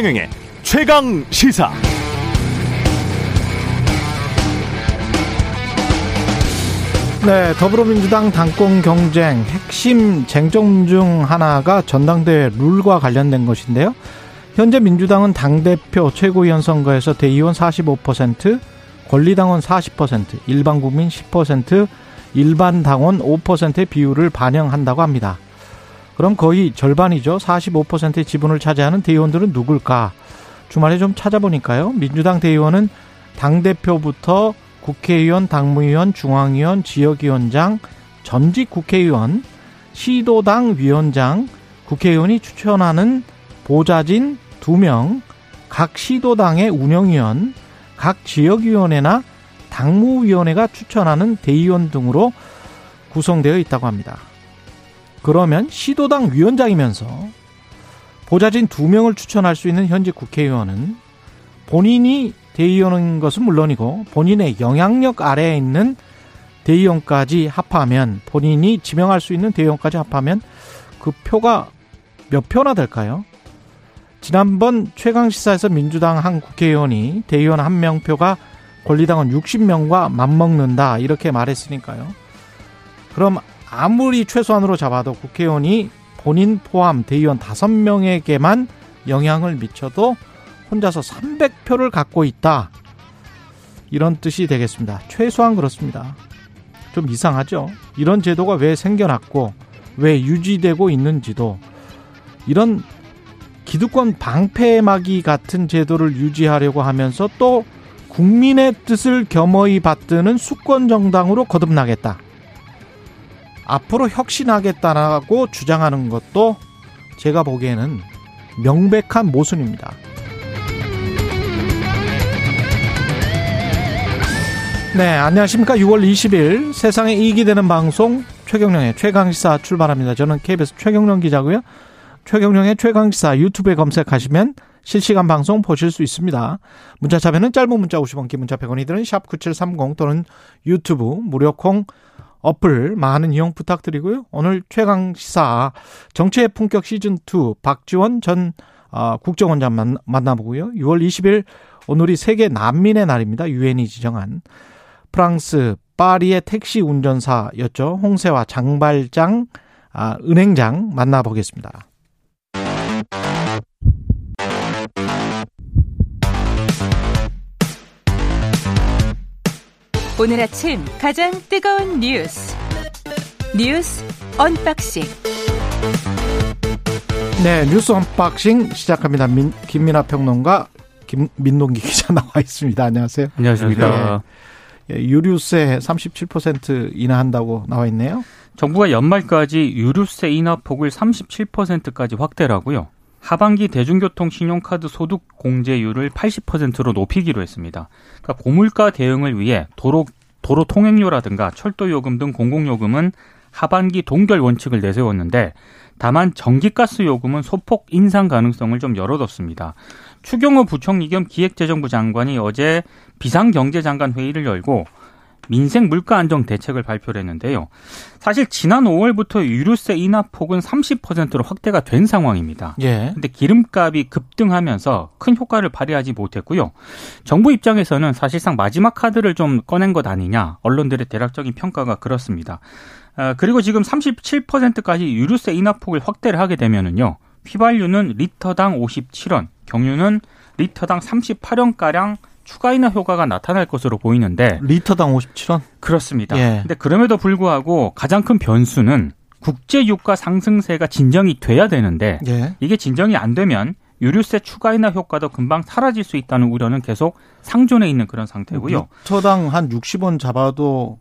최경영의 최강 시사. 네, 더불어민주당 당권 경쟁 핵심 쟁점 중 하나가 전당대회 룰과 관련된 것인데요. 현재 민주당은 당대표 최고위원 선거에서 대의원 45%, 권리당원 40%, 일반 국민 10%, 일반 당원 5%의 비율을 반영한다고 합니다. 그럼 거의 절반이죠. 45%의 지분을 차지하는 대의원들은 누굴까? 주말에 좀 찾아보니까요. 민주당 대의원은 당대표부터 국회의원, 당무위원, 중앙위원, 지역위원장, 전직 국회의원, 시도당 위원장, 국회의원이 추천하는 보좌진 2명, 각 시도당의 운영위원, 각 지역위원회나 당무위원회가 추천하는 대의원 등으로 구성되어 있다고 합니다. 그러면 시도당 위원장이면서 보좌진 2명을 추천할 수 있는 현직 국회의원은 본인이 대의원인 것은 물론이고 본인의 영향력 아래에 있는 대의원까지 합하면 본인이 지명할 수 있는 대의원까지 합하면 그 표가 몇 표나 될까요? 지난번 최강시사에서 민주당 한 국회의원이 대의원 한 명 표가 권리당원 60명과 맞먹는다 이렇게 말했으니까요. 그럼 아무리 최소한으로 잡아도 국회의원이 본인 포함 대의원 5명에게만 영향을 미쳐도 혼자서 300표를 갖고 있다. 이런 뜻이 되겠습니다. 최소한 그렇습니다. 좀 이상하죠? 이런 제도가 왜 생겨났고 왜 유지되고 있는지도 이런 기득권 방패막이 같은 제도를 유지하려고 하면서 또 국민의 뜻을 겸허히 받드는 수권 정당으로 거듭나겠다. 앞으로 혁신하겠다라고 주장하는 것도 제가 보기에는 명백한 모순입니다. 네, 안녕하십니까. 6월 20일 세상에 이익이 되는 방송 최경령의 최강시사 출발합니다. 저는 KBS 최경령 기자고요. 최경령의 최강시사 유튜브에 검색하시면 실시간 방송 보실 수 있습니다. 문자 참여는 짧은 문자 50원, 긴 문자 100원이 드는 샵9730 또는 유튜브 무료 콩 어플 많은 이용 부탁드리고요. 오늘 최강 시사 정치의 품격 시즌 2 박지원 전 어, 국정원장 만나보고요. 6월 20일 오늘이 세계 난민의 날입니다. 유엔이 지정한 프랑스 파리의 택시 운전사였죠. 홍세와 장발장 아, 은행장 만나보겠습니다. 오늘 아침 가장 뜨거운 뉴스 뉴스 언박싱 네 뉴스 언박싱 시작합니다. 민, 김민아 평론가 김 민동기 기자 나와 있습니다. 안녕하세요. 안녕하십니까. 네. 예, 유류세 37% 인하한다고 나와 있네요. 정부가 연말까지 유류세 인하 폭을 37%까지 확대하고요. 하반기 대중교통 신용카드 소득 공제율을 80%로 높이기로 했습니다. 그러니까 고물가 대응을 위해 도로 도로 통행료라든가 철도 요금 등 공공 요금은 하반기 동결 원칙을 내세웠는데 다만 전기가스 요금은 소폭 인상 가능성을 좀 열어뒀습니다. 추경호 부총리 겸 기획재정부 장관이 어제 비상경제장관 회의를 열고 민생 물가 안정 대책을 발표를 했는데요. 사실 지난 5월부터 유류세 인하 폭은 30%로 확대가 된 상황입니다. 예. 근데 기름값이 급등하면서 큰 효과를 발휘하지 못했고요. 정부 입장에서는 사실상 마지막 카드를 좀 꺼낸 것 아니냐. 언론들의 대략적인 평가가 그렇습니다. 아, 그리고 지금 37%까지 유류세 인하 폭을 확대를 하게 되면은요. 휘발유는 리터당 57원, 경유는 리터당 38원가량 추가 인하 효과가 나타날 것으로 보이는데 리터당 57원? 그렇습니다. 예. 근데 그럼에도 불구하고 가장 큰 변수는 국제 유가 상승세가 진정이 돼야 되는데 예. 이게 진정이 안 되면 유류세 추가 인하 효과도 금방 사라질 수 있다는 우려는 계속 상존해 있는 그런 상태고요. 리터당 한 60원 잡아도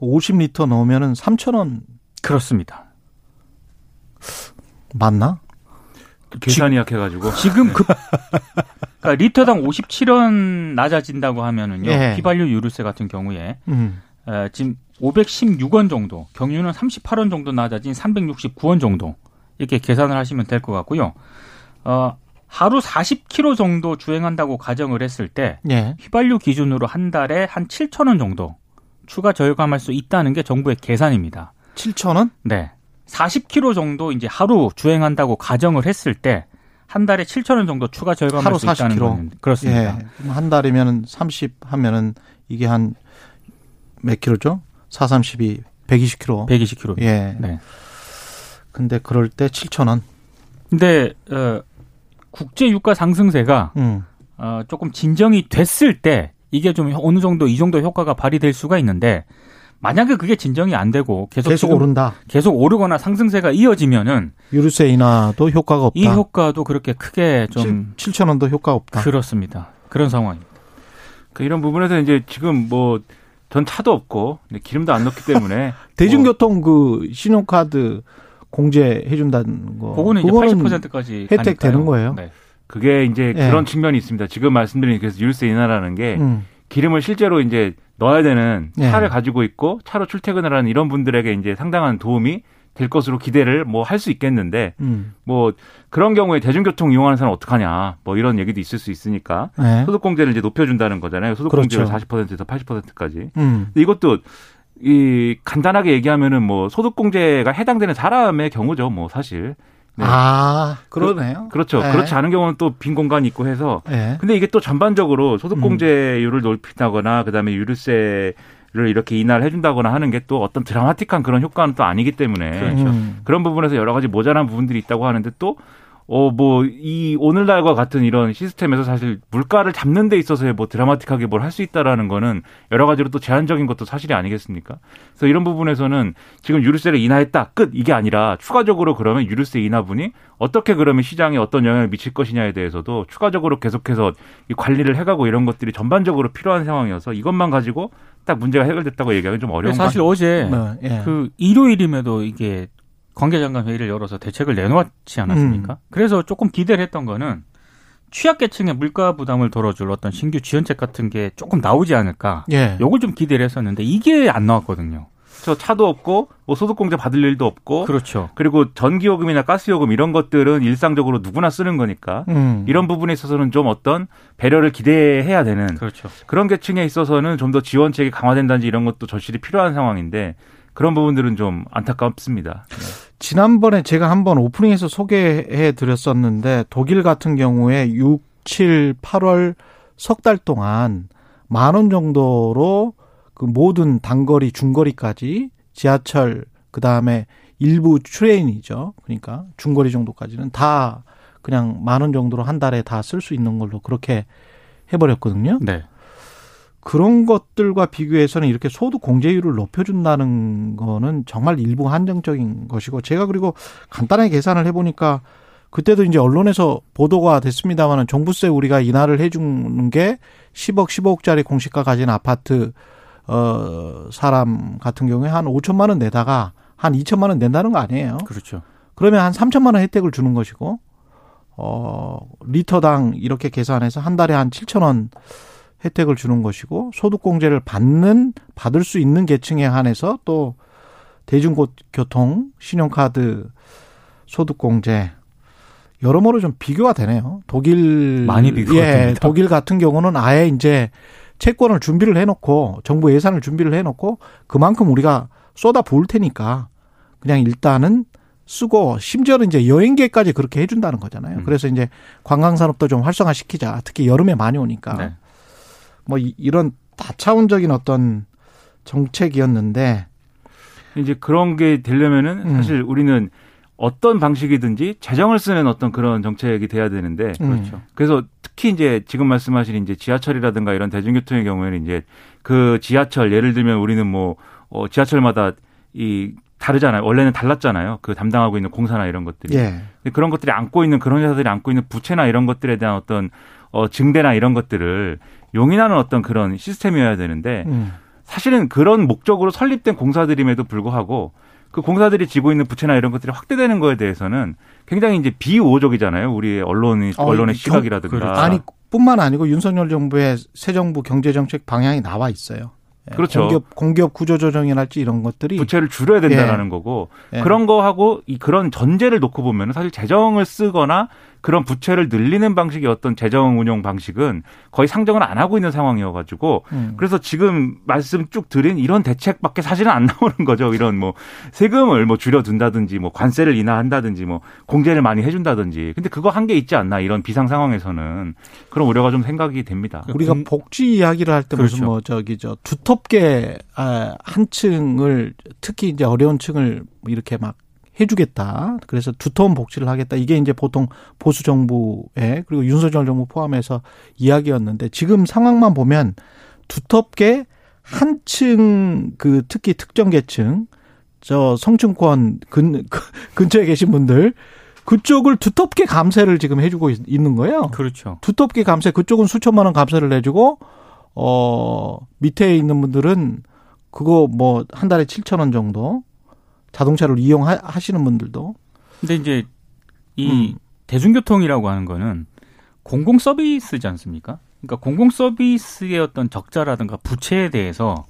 50리터 넣으면은 3,000원 그렇습니다. 맞나? 계산이 약해가지고 지금 급 그러니까 리터당 57원 낮아진다고 하면은요 예. 휘발유 유류세 같은 경우에 음. 에, 지금 516원 정도 경유는 38원 정도 낮아진 369원 정도 이렇게 계산을 하시면 될 것 같고요. 어, 하루 40km 정도 주행한다고 가정을 했을 때 예. 휘발유 기준으로 한 달에 한 7천 원 정도 추가 절감할 수 있다는 게 정부의 계산입니다. 7천 원? 네. 40km 정도 이제 하루 주행한다고 가정을 했을 때 한 달에 7천 원 정도 추가 절감할 수 있다는 40kg. 건 그렇습니다. 예. 한 달이면 30 하면은 이게 한 몇 킬로죠? 4, 32, 120kg. 120kg. 예. 네. 근데 그럴 때 7천 원. 근데 어, 국제 유가 상승세가 음. 어, 조금 진정이 됐을 때 이게 좀 어느 정도 이 정도 효과가 발휘될 수가 있는데 만약에 그게 진정이 안 되고 계속 계속 오른다. 계속 오르거나 상승세가 이어지면은 유류세 인하도 효과가 없다. 이 효과도 그렇게 크게 좀 7천 원도 효과 없다. 그렇습니다. 그런 상황입니다. 그 이런 부분에서 이제 지금 뭐 전 차도 없고 기름도 안 넣기 때문에 대중교통 그 신용카드 공제해 준다는 거. 그거는 이제 어, 그거는 80%까지 혜택 되는 거예요? 네. 그게 이제 예. 그런 측면이 있습니다. 지금 말씀드린 그래서 유류세 인하라는 게 음. 기름을 실제로 이제 넣어야 되는 예. 차를 가지고 있고 차로 출퇴근을 하는 이런 분들에게 이제 상당한 도움이 될 것으로 기대를 뭐 할 수 있겠는데 음. 뭐 그런 경우에 대중교통 이용하는 사람 은 어떡하냐 뭐 이런 얘기도 있을 수 있으니까 네. 소득공제를 이제 높여준다는 거잖아요. 소득공제를 그렇죠. 40%에서 80%까지. 음. 이것도 이 간단하게 얘기하면은 뭐 소득공제가 해당되는 사람의 경우죠. 뭐 사실. 네. 아, 그러네요. 그 렇죠. 네. 그렇지 않은 경우는 또 빈 공간이 있고 해서 네. 근데 이게 또 전반적으로 소득공제율을 높인다거나 그다음에 유류세 를 이렇게 인하를 해준다거나 하는 게 또 어떤 드라마틱한 그런 효과는 또 아니기 때문에 그렇죠. 음. 그런 부분에서 여러 가지 모자란 부분들이 있다고 하는데 또 어, 뭐, 이, 오늘날과 같은 이런 시스템에서 사실 물가를 잡는 데 있어서 뭐 드라마틱하게 뭘 할 수 있다라는 거는 여러 가지로 또 제한적인 것도 사실이 아니겠습니까? 그래서 이런 부분에서는 지금 유류세를 인하했다, 끝! 이게 아니라 추가적으로 그러면 유류세 인하분이 어떻게 그러면 시장에 어떤 영향을 미칠 것이냐에 대해서도 추가적으로 계속해서 이 관리를 해가고 이런 것들이 전반적으로 필요한 상황이어서 이것만 가지고 딱 문제가 해결됐다고 얘기하기 좀 어려운 것 사실 어제 네, 예. 그 일요일임에도 이게 관계장관 회의를 열어서 대책을 내놓았지 않았습니까? 음. 그래서 조금 기대를 했던 거는 취약계층의 물가 부담을 덜어줄 어떤 신규 지원책 같은 게 조금 나오지 않을까. 예. 요걸 좀 기대를 했었는데 이게 안 나왔거든요. 저 차도 없고 뭐 소득공제 받을 일도 없고 그렇죠. 그리고 전기요금이나 가스요금 이런 것들은 일상적으로 누구나 쓰는 거니까 음. 이런 부분에 있어서는 좀 어떤 배려를 기대해야 되는 그렇죠. 그런 계층에 있어서는 좀 더 지원책이 강화된다든지 이런 것도 절실히 필요한 상황인데 그런 부분들은 좀 안타깝습니다. 네. 지난번에 제가 한번 오프닝에서 소개해 드렸었는데 독일 같은 경우에 6, 7, 8월 석 달 동안 만 원 정도로 그 모든 단거리, 중거리까지 지하철 그 다음에 일부 트레인이죠. 그러니까 중거리 정도까지는 다 그냥 만 원 정도로 한 달에 다 쓸 수 있는 걸로 그렇게 해버렸거든요. 네. 그런 것들과 비교해서는 이렇게 소득 공제율을 높여준다는 거는 정말 일부 한정적인 것이고 제가 그리고 간단하게 계산을 해보니까 그때도 이제 언론에서 보도가 됐습니다만은 종부세 우리가 인하를 해주는 게 10억, 15억짜리 공시가 가진 아파트 어 사람 같은 경우에 한 5천만 원 내다가 한 2천만 원 낸다는 거 아니에요? 그렇죠. 그러면 한 3천만 원 혜택을 주는 것이고 어 리터당 이렇게 계산해서 한 달에 한 7천 원 혜택을 주는 것이고 소득공제를 받는 받을 수 있는 계층에 한해서 또 대중교통 신용카드 소득공제 여러모로 좀 비교가 되네요. 독일 많이 비교가 예, 됩니다. 독일 같은 경우는 아예 이제 채권을 준비를 해놓고 정부 예산을 준비를 해놓고 그만큼 우리가 쏟아 부을 테니까 그냥 일단은 쓰고 심지어는 이제 여행객까지 그렇게 해준다는 거잖아요. 음. 그래서 이제 관광산업도 좀 활성화시키자. 특히 여름에 많이 오니까 네. 뭐 이- 이런 다차원적인 어떤 정책이었는데 이제 그런 게 되려면은 음. 사실 우리는 어떤 방식이든지 재정을 쓰는 어떤 그런 정책이 돼야 되는데 음. 그렇죠. 그래서 특히 이제 지금 말씀하신 이제 지하철이라든가 이런 대중교통의 경우에는 이제 그 지하철 예를 들면 우리는 뭐 어, 지하철마다 이 다르잖아요. 원래는 달랐잖아요. 그 담당하고 있는 공사나 이런 것들이. 예. 근데 그런 것들이 안고 있는 그런 회사들이 안고 있는 부채나 이런 것들에 대한 어떤 어 증대나 이런 것들을 용인하는 어떤 그런 시스템이어야 되는데 음. 사실은 그런 목적으로 설립된 공사들임에도 불구하고 그 공사들이 지고 있는 부채나 이런 것들이 확대되는 거에 대해서는 굉장히 이제 비우호적이잖아요. 우리의 언론의 어, 언론의 경- 시각이라든가. 그렇죠. 아니 뿐만 아니고 윤석열 정부의 새 정부 경제 정책 방향이 나와 있어요. 예, 그렇죠. 공기업, 공기업 구조 조정이랄지 이런 것들이 부채를 줄여야 된다라는 거고 예. 그런 거하고 이 그런 전제를 놓고 보면 사실 재정을 쓰거나 그런 부채를 늘리는 방식의 어떤 재정 운용 방식은 거의 상정을 안 하고 있는 상황이어가지고 음. 그래서 지금 말씀 쭉 드린 이런 대책밖에 사실은 안 나오는 거죠. 이런 뭐 세금을 뭐 줄여둔다든지 뭐 관세를 인하한다든지 뭐 공제를 많이 해준다든지. 근데 그거 한 게 있지 않나 이런 비상 상황에서는 그런 우려가 좀 생각이 됩니다. 우리가 공- 복지 이야기를 할때 무슨 그렇죠. 뭐 저기 저 두텁게 아, 한 층을 특히 이제 어려운 층을 이렇게 막 해주겠다. 그래서 두터운 복지를 하겠다. 이게 이제 보통 보수 정부의 그리고 윤석열 정부 포함해서 이야기였는데 지금 상황만 보면 두텁게 한층 그 특히 특정 계층 저 성층권 근 근처에 계신 분들 그쪽을 두텁게 감세를 지금 해주고 있- 있는 거예요. 그렇죠. 두텁게 감세 그쪽은 수천만 원 감세를 내주고 어 밑에 있는 분들은 그거 뭐 한 달에 7천 원 정도 자동차를 이용하시는 분들도 근데 이제 이 음. 대중교통이라고 하는 거는 공공 서비스지 않습니까? 그러니까 공공 서비스의 어떤 적자라든가 부채에 대해서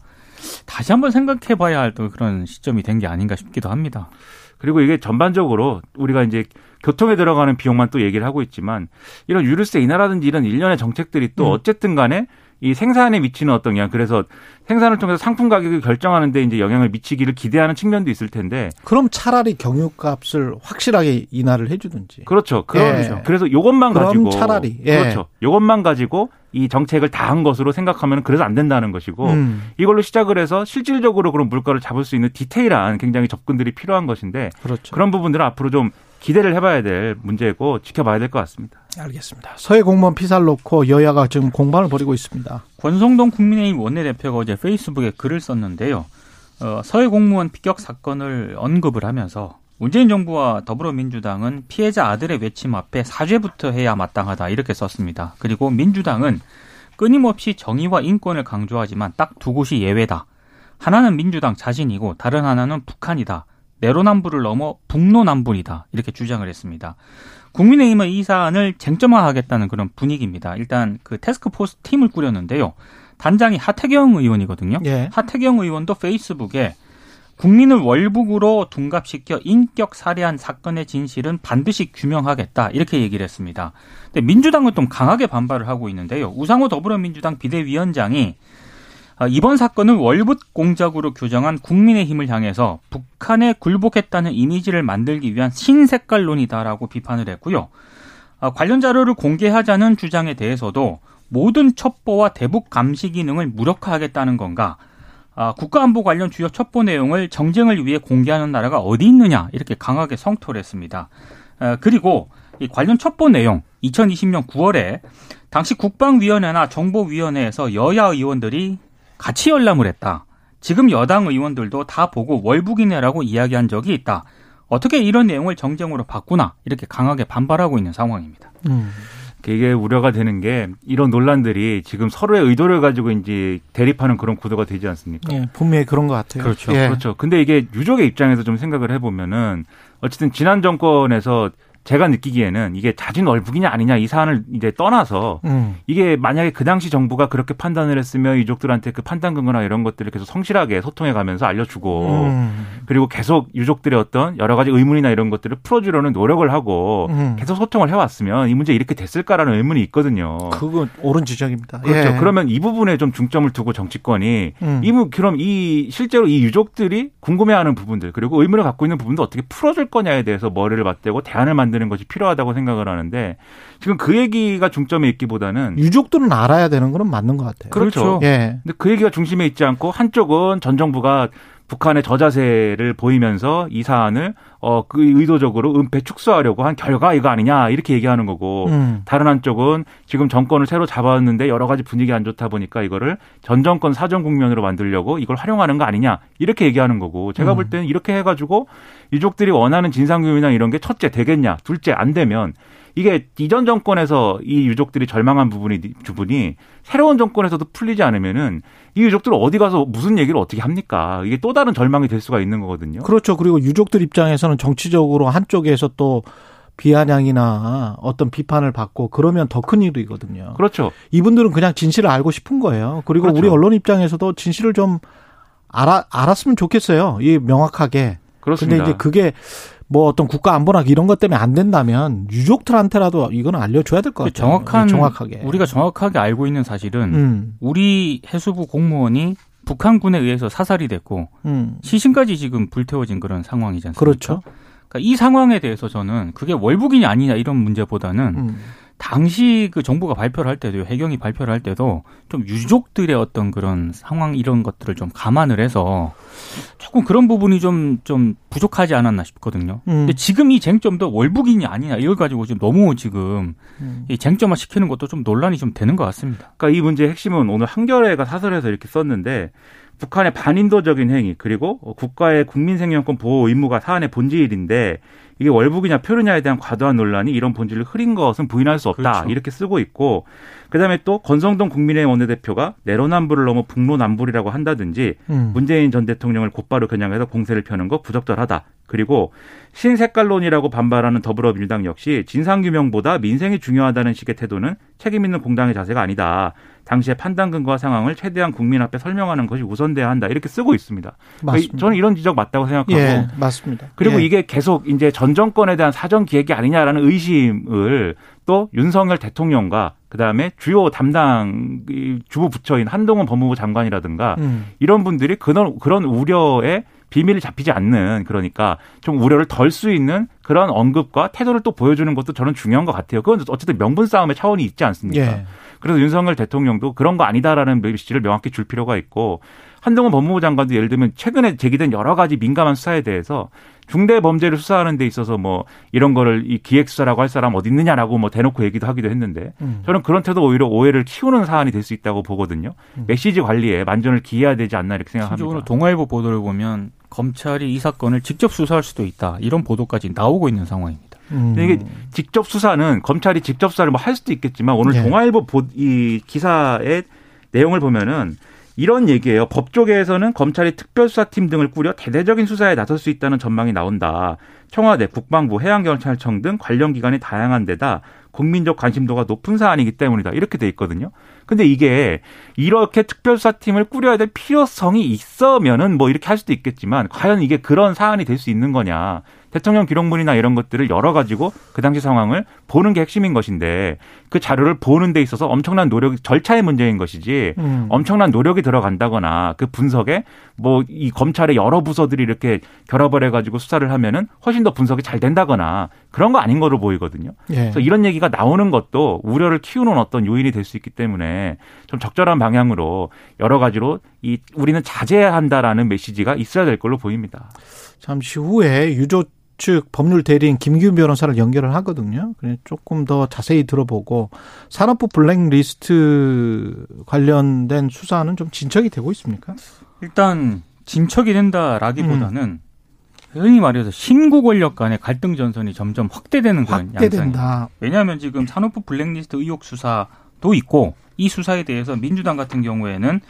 다시 한번 생각해 봐야 할 또 그런 시점이 된 게 아닌가 싶기도 합니다. 그리고 이게 전반적으로 우리가 이제 교통에 들어가는 비용만 또 얘기를 하고 있지만 이런 유류세 인하라든지 이런 일련의 정책들이 또 음. 어쨌든 간에 이 생산에 미치는 어떤 영향 그래서 생산을 통해서 상품 가격을 결정하는데 이제 영향을 미치기를 기대하는 측면도 있을 텐데 그럼 차라리 경유값을 확실하게 인하를 해주든지 그렇죠. 그렇죠. 예. 그래서 요것만 그럼 가지고 차라리, 예. 그렇죠. 요것만 가지고 이 정책을 다 한 것으로 생각하면 그래서 안 된다는 것이고 음, 이걸로 시작을 해서 실질적으로 그런 물가를 잡을 수 있는 디테일한 굉장히 접근들이 필요한 것인데 그렇죠. 그런 부분들은 앞으로 좀 기대를 해봐야 될 문제고 지켜봐야 될 것 같습니다. 알겠습니다. 서해 공무원 피살 놓고 여야가 지금 공방을 벌이고 있습니다. 권성동 국민의힘 원내대표가 어제 페이스북에 글을 썼는데요. 어, 서해 공무원 피격 사건을 언급을 하면서 문재인 정부와 더불어민주당은 피해자 아들의 외침 앞에 사죄부터 해야 마땅하다 이렇게 썼습니다. 그리고 민주당은 끊임없이 정의와 인권을 강조하지만 딱 두 곳이 예외다. 하나는 민주당 자신이고 다른 하나는 북한이다. 내로남불을 넘어 북로남불이다. 이렇게 주장을 했습니다. 국민의힘은 이 사안을 쟁점화하겠다는 그런 분위기입니다. 일단 그 테스크포스 팀을 꾸렸는데요. 단장이 하태경 의원이거든요. 예. 하태경 의원도 페이스북에 국민을 월북으로 둔갑시켜 인격 살해한 사건의 진실은 반드시 규명하겠다 이렇게 얘기를 했습니다. 근데 민주당은 좀 강하게 반발을 하고 있는데요. 우상호 더불어민주당 비대위원장이 아, 이번 사건은 월북 공작으로 규정한 국민의힘을 향해서 북한에 굴복했다는 이미지를 만들기 위한 신색깔론이다라고 비판을 했고요. 아, 관련 자료를 공개하자는 주장에 대해서도 모든 첩보와 대북 감시 기능을 무력화하겠다는 건가? 아, 국가안보 관련 주요 첩보 내용을 정쟁을 위해 공개하는 나라가 어디 있느냐 이렇게 강하게 성토를 했습니다. 아, 그리고 이 관련 첩보 내용 2020년 9월에 당시 국방위원회나 정보위원회에서 여야 의원들이 같이 열람을 했다. 지금 여당 의원들도 다 보고 월북이네라고 이야기한 적이 있다. 어떻게 이런 내용을 정쟁으로 바꾸나 이렇게 강하게 반발하고 있는 상황입니다. 음. 이게 우려가 되는 게 이런 논란들이 지금 서로의 의도를 가지고 이제 대립하는 그런 구도가 되지 않습니까? 예, 분명히 그런 것 같아요. 그렇죠. 예. 그렇죠. 근데 이게 유족의 입장에서 좀 생각을 해보면은 어쨌든 지난 정권에서 제가 느끼기에는 이게 자진 월북이냐 아니냐 이 사안을 이제 떠나서 음. 이게 만약에 그 당시 정부가 그렇게 판단을 했으면 유족들한테 그 판단 근거나 이런 것들을 계속 성실하게 소통해 가면서 알려주고 음. 그리고 계속 유족들의 어떤 여러 가지 의문이나 이런 것들을 풀어주려는 노력을 하고 음. 계속 소통을 해왔으면 이 문제 이렇게 됐을까라는 의문이 있거든요. 그거 옳은 지적입니다. 그렇죠. 예. 그러면 이 부분에 좀 중점을 두고 정치권이 음. 이 부- 그럼 이 실제로 이 유족들이 궁금해하는 부분들 그리고 의문을 갖고 있는 부분도 어떻게 풀어줄 거냐에 대해서 머리를 맞대고 대안을 만 드는 것이 필요하다고 생각을 하는데 지금 그 얘기가 중점에 있기보다는 유족들은 알아야 되는 거는 맞는 것 같아요. 그렇죠. 예. 근데 그 얘기가 중심에 있지 않고 한쪽은 전 정부가 북한의 저자세를 보이면서 이 사안을 어 그 의도적으로 은폐 축소하려고 한 결과 이거 아니냐 이렇게 얘기하는 거고 음. 다른 한쪽은 지금 정권을 새로 잡았는데 여러 가지 분위기 안 좋다 보니까 이거를 전 정권 사정 국면으로 만들려고 이걸 활용하는 거 아니냐 이렇게 얘기하는 거고 제가 음. 볼 때는 이렇게 해가지고 유족들이 원하는 진상규명이나 이런 게 첫째 되겠냐 둘째 안 되면 이게 이전 정권에서 이 유족들이 절망한 부분이 부분이 새로운 정권에서도 풀리지 않으면은 이 유족들 어디 가서 무슨 얘기를 어떻게 합니까? 이게 또 다른 절망이 될 수가 있는 거거든요. 그렇죠. 그리고 유족들 입장에서는 정치적으로 한쪽에서 또 비아냥이나 어떤 비판을 받고 그러면 더 큰 일이거든요. 그렇죠. 이분들은 그냥 진실을 알고 싶은 거예요. 그리고 그렇죠. 우리 언론 입장에서도 진실을 좀 알아, 알았으면 좋겠어요. 이 명확하게. 그런데 이제 그게 뭐 어떤 국가 안보나 이런 것 때문에 안 된다면 유족들한테라도 이거는 알려줘야 될 것 같아요. 정확한 정확하게 우리가 정확하게 알고 있는 사실은 음, 우리 해수부 공무원이 북한군에 의해서 사살이 됐고 음. 시신까지 지금 불태워진 그런 상황이지 않습니까? 그렇죠. 그러니까 이 상황에 대해서 저는 그게 월북인이 아니냐 이런 문제보다는 음. 당시 그 정부가 발표를 할 때도 해경이 발표를 할 때도 좀 유족들의 어떤 그런 상황 이런 것들을 좀 감안을 해서 조금 그런 부분이 좀좀 부족하지 않았나 싶거든요. 음. 근데 지금 이 쟁점도 월북인이 아니냐 이걸 가지고 지금 너무 지금 음. 이 쟁점화 시키는 것도 좀 논란이 좀 되는 것 같습니다. 그러니까 이 문제의 핵심은 오늘 한겨레가 사설에서 이렇게 썼는데 북한의 반인도적인 행위 그리고 국가의 국민 생명권 보호 의무가 사안의 본질인데 이게 월북이냐 표류냐에 대한 과도한 논란이 이런 본질을 흐린 것은 부인할 수 없다 그렇죠. 이렇게 쓰고 있고 그다음에 또 권성동 국민의힘 원내대표가 내로남불을 넘어 북로남불이라고 한다든지 음. 문재인 전 대통령을 곧바로 겨냥해서 공세를 펴는 거 부적절하다. 그리고 신색깔론이라고 반발하는 더불어민주당 역시 진상규명보다 민생이 중요하다는 식의 태도는 책임 있는 공당의 자세가 아니다. 당시의 판단 근거와 상황을 최대한 국민 앞에 설명하는 것이 우선돼야 한다. 이렇게 쓰고 있습니다. 그러니까 맞습니다. 저는 이런 지적 맞다고 생각하고 예, 맞습니다. 그리고 예. 이게 계속 이제 전 정권에 대한 사전 기획이 아니냐라는 의심을 또 윤석열 대통령과 그다음에 주요 담당 이 주부 부처인 한동훈 법무부 장관이라든가 음. 이런 분들이 그런 그런 우려에 비밀이 잡히지 않는 그러니까 좀 우려를 덜 수 있는 그런 언급과 태도를 또 보여주는 것도 저는 중요한 것 같아요. 그건 어쨌든 명분 싸움의 차원이 있지 않습니까? 예. 그래서 윤석열 대통령도 그런 거 아니다라는 메시지를 명확히 줄 필요가 있고 한동훈 법무부 장관도 예를 들면 최근에 제기된 여러 가지 민감한 수사에 대해서 중대 범죄를 수사하는 데 있어서 뭐 이런 거를 이 기획 수사라고 할 사람 어디 있느냐라고 뭐 대놓고 얘기도 하기도 했는데 음. 저는 그런 태도 오히려 오해를 키우는 사안이 될 수 있다고 보거든요. 메시지 관리에 만전을 기해야 되지 않나 이렇게 실적으로 생각합니다. 동아일보 보도를 보면 검찰이 이 사건을 직접 수사할 수도 있다 이런 보도까지 나오고 있는 상황입니다. 음. 이게 직접 수사는 검찰이 직접 수사를 뭐 할 수도 있겠지만 오늘 예. 동아일보 보, 이 기사의 내용을 보면은 이런 얘기예요. 법조계에서는 검찰이 특별수사팀 등을 꾸려 대대적인 수사에 나설 수 있다는 전망이 나온다. 청와대, 국방부, 해양경찰청 등 관련 기관이 다양한 데다 국민적 관심도가 높은 사안이기 때문이다. 이렇게 돼 있거든요. 근데 이게 이렇게 특별수사팀을 꾸려야 될 필요성이 있으면은 뭐 이렇게 할 수도 있겠지만 과연 이게 그런 사안이 될 수 있는 거냐. 대통령 기록물이나 이런 것들을 열어 가지고 그 당시 상황을 보는 게 핵심인 것인데 그 자료를 보는 데 있어서 엄청난 노력, 절차의 문제인 것이지 음. 엄청난 노력이 들어간다거나 그 분석에 뭐 이 검찰의 여러 부서들이 이렇게 결합을 해 가지고 수사를 하면은 훨씬 더 분석이 잘 된다거나 그런 거 아닌 거로 보이거든요. 예. 그래서 이런 얘기가 나오는 것도 우려를 키우는 어떤 요인이 될 수 있기 때문에 좀 적절한 방향으로 여러 가지로 이 우리는 자제해야 한다라는 메시지가 있어야 될 걸로 보입니다. 잠시 후에 유조 측 법률 대리인 김기훈 변호사를 연결을 하거든요. 그래 조금 더 자세히 들어보고 산업부 블랙리스트 관련된 수사는 좀 진척이 되고 있습니까? 일단 진척이 된다라기보다는 흔히 말해서 신구 권력 간의 갈등 전선이 점점 확대되는 그런 확대된다. 왜냐하면 지금 산업부 블랙리스트 의혹 수사도 있고 이 수사에 대해서 민주당 같은 경우에는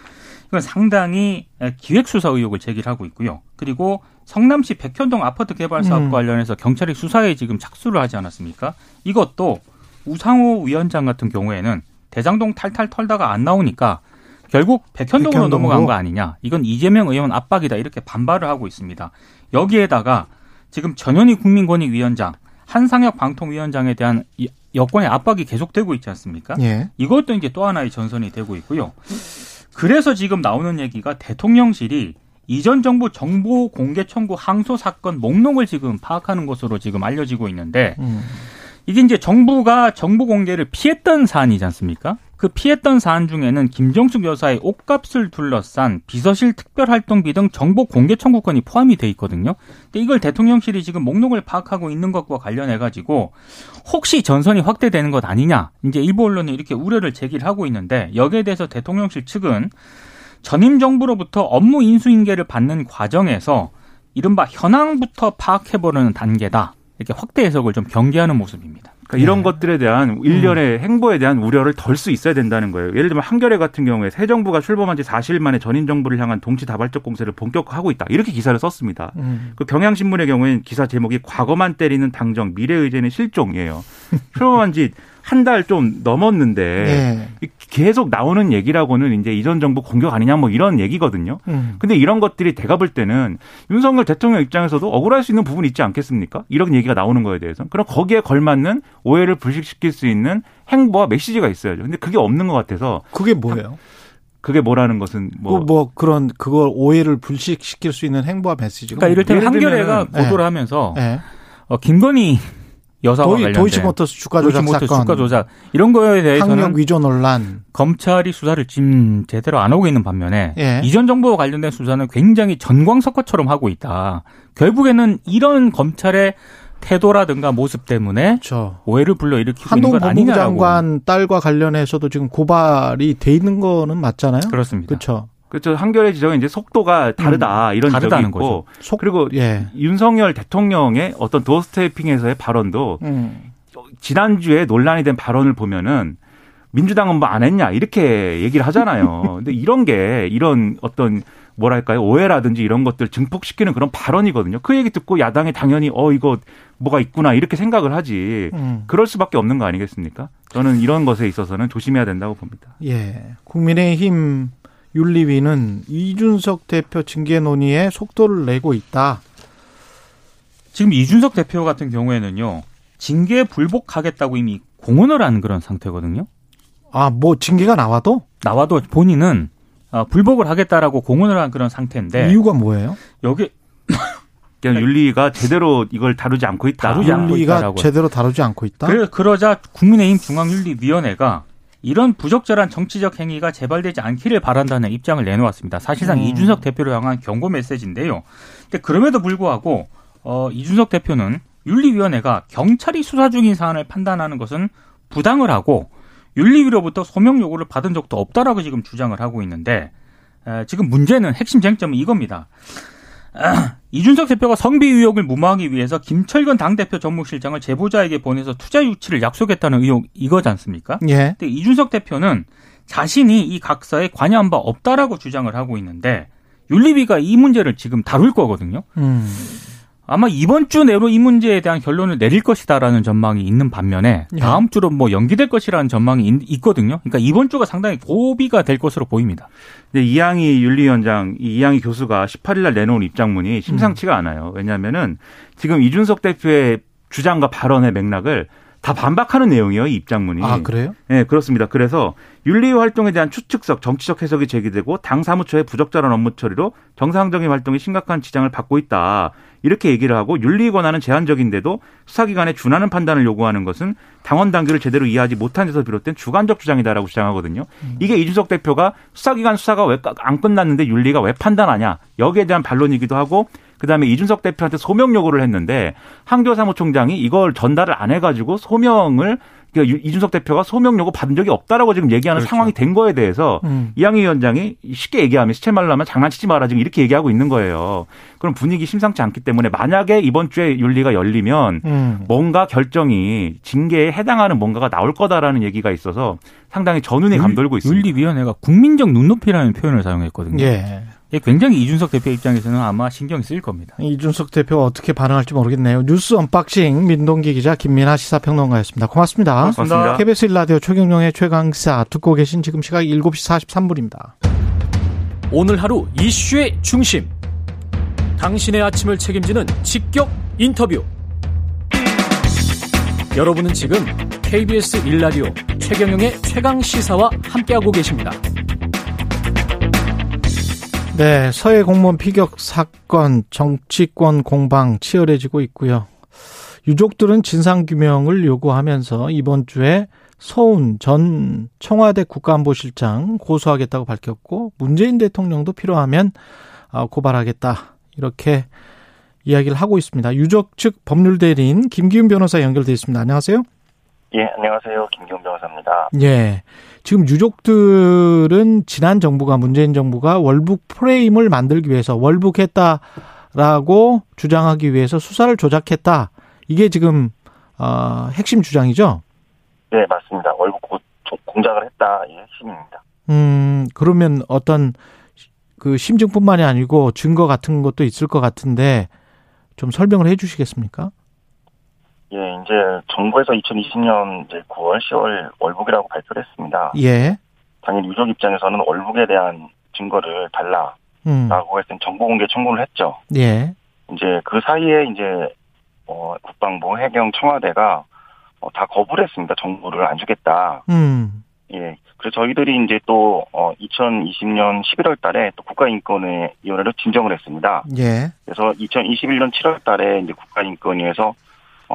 이건 상당히 기획 수사 의혹을 제기하고 있고요. 그리고 성남시 백현동 아파트 개발 사업 음. 관련해서 경찰이 수사에 지금 착수를 하지 않았습니까? 이것도 우상호 위원장 같은 경우에는 대장동 탈탈 털다가 안 나오니까 결국 백현동으로 백현동으로? 넘어간 거 아니냐. 이건 이재명 의원 압박이다. 이렇게 반발을 하고 있습니다. 여기에다가 지금 전현희 국민권익위원장, 한상혁 방통위원장에 대한 이 여권의 압박이 계속되고 있지 않습니까? 예. 이것도 이제 또 하나의 전선이 되고 있고요. 그래서 지금 나오는 얘기가 대통령실이 이전 정부 정보 공개 청구 항소 사건 목록을 지금 파악하는 것으로 지금 알려지고 있는데 음. 이게 이제 정부가 정보 공개를 피했던 사안이지 않습니까? 그 피했던 사안 중에는 김정숙 여사의 옷값을 둘러싼 비서실 특별활동비 등 정보 공개 청구권이 포함이 돼 있거든요. 근데 이걸 대통령실이 지금 목록을 파악하고 있는 것과 관련해 가지고 혹시 전선이 확대되는 것 아니냐? 이제 일부 언론이 이렇게 우려를 제기를 하고 있는데 여기에 대해서 대통령실 측은 전임 정부로부터 업무 인수인계를 받는 과정에서 이른바 현황부터 파악해보려는 단계다. 이렇게 확대 해석을 좀 경계하는 모습입니다. 그러니까 이런 네. 것들에 대한 일련의 행보에 대한 우려를 덜 수 있어야 된다는 거예요. 예를 들면 한겨레 같은 경우에 새 정부가 출범한 지 4일 만에 전임 정부를 향한 동시다발적 공세를 본격화하고 있다. 이렇게 기사를 썼습니다. 음. 그 경향신문의 경우에는 기사 제목이 과거만 때리는 당정 미래 의제는 실종이에요. 출범한 지한 달 좀 넘었는데 예. 계속 나오는 얘기라고는 이제 이전 정부 공격 아니냐 뭐 이런 얘기거든요. 음. 근데 이런 것들이 대가 볼 때는 윤석열 대통령 입장에서도 억울할 수 있는 부분이 있지 않겠습니까? 이런 얘기가 나오는 거에 대해서. 그럼 거기에 걸맞는 오해를 불식시킬 수 있는 행보와 메시지가 있어야죠. 근데 그게 없는 것 같아서 그게 뭐예요? 그게 뭐라는 것은 뭐, 뭐, 뭐 그런 그걸 오해를 불식시킬 수 있는 행보와 메시지가 그러니까 이를테면 한겨레가 보도를 네. 하면서 예. 어, 김건희 여사와 도이, 관련된 도이치모터스 주가 조작 도이치모터스 사건, 주가 조작 이런 거에 대해서는 학력 위조 논란, 검찰이 수사를 지금 제대로 안 하고 있는 반면에 예. 이전 정부와 관련된 수사는 굉장히 전광석화처럼 하고 있다. 결국에는 이런 검찰의 태도라든가 모습 때문에 그렇죠. 오해를 불러일으키고 있는 한동 건 법무부 아니냐라고. 장관 딸과 관련해서도 지금 고발이 돼 있는 거는 맞잖아요. 그렇습니다. 그렇죠. 그렇죠. 한겨레 지적은 이제 속도가 다르다 이런 지적이 다르다는 있고 거죠. 속 그리고 예. 윤석열 대통령의 어떤 도어스태핑에서의 발언도 음. 지난주에 논란이 된 발언을 보면은 민주당은 뭐 안 했냐 이렇게 얘기를 하잖아요. 근데 이런 게 이런 어떤 뭐랄까요 오해라든지 이런 것들 증폭시키는 그런 발언이거든요. 그 얘기 듣고 야당이 당연히 어 이거 뭐가 있구나 이렇게 생각을 하지. 음. 그럴 수밖에 없는 거 아니겠습니까? 저는 이런 것에 있어서는 조심해야 된다고 봅니다. 예. 국민의힘 윤리위는 이준석 대표 징계 논의에 속도를 내고 있다. 지금 이준석 대표 같은 경우에는요. 징계 불복하겠다고 이미 공언을 한 그런 상태거든요. 아, 뭐 징계가 나와도 나와도 본인은 어, 불복을 하겠다라고 공언을 한 그런 상태인데 이유가 뭐예요? 여기 그냥 윤리가 제대로 이걸 다루지 않고 있다. 다루지 않고 윤리가. 제대로 다루지 않고 있다. 그래, 그러자 국민의힘 중앙윤리위원회가 이런 부적절한 정치적 행위가 재발되지 않기를 바란다는 입장을 내놓았습니다. 사실상 음. 이준석 대표를 향한 경고 메시지인데요. 근데 그럼에도 불구하고 어, 이준석 대표는 윤리위원회가 경찰이 수사 중인 사안을 판단하는 것은 부당을 하고 윤리위로부터 소명 요구를 받은 적도 없다라고 지금 주장을 하고 있는데 에, 지금 문제는 핵심 쟁점은 이겁니다. 아, 이준석 대표가 성비 의혹을 무마하기 위해서 김철근 당대표 전무실장을 제보자에게 보내서 투자 유치를 약속했다는 의혹 이거지 않습니까? 예. 근데 이준석 대표는 자신이 이 각서에 관여한 바 없다라고 주장을 하고 있는데 윤리위가 이 문제를 지금 다룰 거거든요. 음. 아마 이번 주 내로 이 문제에 대한 결론을 내릴 것이다라는 전망이 있는 반면에 예. 다음 주로 뭐 연기될 것이라는 전망이 있- 있거든요. 그러니까 이번 주가 상당히 고비가 될 것으로 보입니다. 근데 이양희 윤리위원장, 이 이양희 교수가 18일 날 내놓은 입장문이 심상치가 않아요. 왜냐하면은 지금 이준석 대표의 주장과 발언의 맥락을 다 반박하는 내용이에요, 이 입장문이. 아, 그래요? 네, 그렇습니다. 그래서 윤리 활동에 대한 추측성, 정치적 해석이 제기되고 당 사무처의 부적절한 업무 처리로 정상적인 활동에 심각한 지장을 받고 있다. 이렇게 얘기를 하고 윤리 권한은 제한적인데도 수사기관에 준하는 판단을 요구하는 것은 당원 당규를 제대로 이해하지 못한 데서 비롯된 주관적 주장이다라고 주장하거든요. 이게 이준석 대표가 수사기관 수사가 왜 안 끝났는데 윤리가 왜 판단하냐 여기에 대한 반론이기도 하고 그다음에 이준석 대표한테 소명 요구를 했는데 한교 사무총장이 이걸 전달을 안 해가지고 소명을 그러니까 유- 이준석 대표가 소명 요구 받은 적이 없다라고 지금 얘기하는 그렇죠. 상황이 된 거에 대해서 음. 이양희 위원장이 쉽게 얘기하면 시체말로 하면 장난치지 마라 지금 이렇게 얘기하고 있는 거예요. 그럼 분위기 심상치 않기 때문에 만약에 이번 주에 윤리가 열리면 음. 뭔가 결정이 징계에 해당하는 뭔가가 나올 거다라는 얘기가 있어서 상당히 전운이 감돌고 있습니다. 윤리위원회가 국민적 눈높이라는 표현을 사용했거든요. 예. 이게 굉장히 이준석 대표 입장에서는 아마 신경이 쓰일 겁니다. 이준석 대표가 어떻게 반응할지 모르겠네요. 뉴스 언박싱 민동기 기자 김민아 시사평론가였습니다. 고맙습니다. 고맙습니다. KBS 1라디오 최경영의 최강시사 듣고 계신 지금 시각 7시 43분입니다. 오늘 하루 이슈의 중심. 당신의 아침을 책임지는 직격 인터뷰. 여러분은 지금 KBS 1라디오 최경영의 최강 시사와 함께하고 계십니다. 네, 서해 공무원 피격 사건 정치권 공방 치열해지고 있고요. 유족들은 진상규명을 요구하면서 이번 주에 서훈 전 청와대 국가안보실장 고소하겠다고 밝혔고 문재인 대통령도 필요하면 아, 고발하겠다 이렇게 이야기를 하고 있습니다. 유족 측 법률 대리인 김기훈 변호사 연결돼 있습니다. 안녕하세요. 예, 안녕하세요. 김경 변호사입니다. 예. 지금 유족들은 지난 정부가 문재인 정부가 월북 프레임을 만들기 위해서 월북했다라고 주장하기 위해서 수사를 조작했다. 이게 지금 어, 핵심 주장이죠. 네, 맞습니다. 월북 고- 공작을 했다. 이 핵심입니다. 음, 그러면 어떤 그 심증뿐만이 아니고 증거 같은 것도 있을 것 같은데 좀 설명을 해 주시겠습니까? 예, 이제 정부에서 2020년 이제 9월, 10월 월북이라고 발표를 했습니다. 예. 당연히 유족 입장에서는 월북에 대한 증거를 달라라고 음. 해서 정보 공개 청구를 했죠. 예. 이제 그 사이에 이제 어, 국방부, 해경, 청와대가 어, 다 거부를 했습니다. 정보를 안 주겠다. 음. 예. 그래서 저희들이 이제 또 어, 2020년 11월 달에 또 국가인권위원회로 진정을 했습니다. 예. 그래서 2021년 7월 달에 이제 국가인권위에서 어,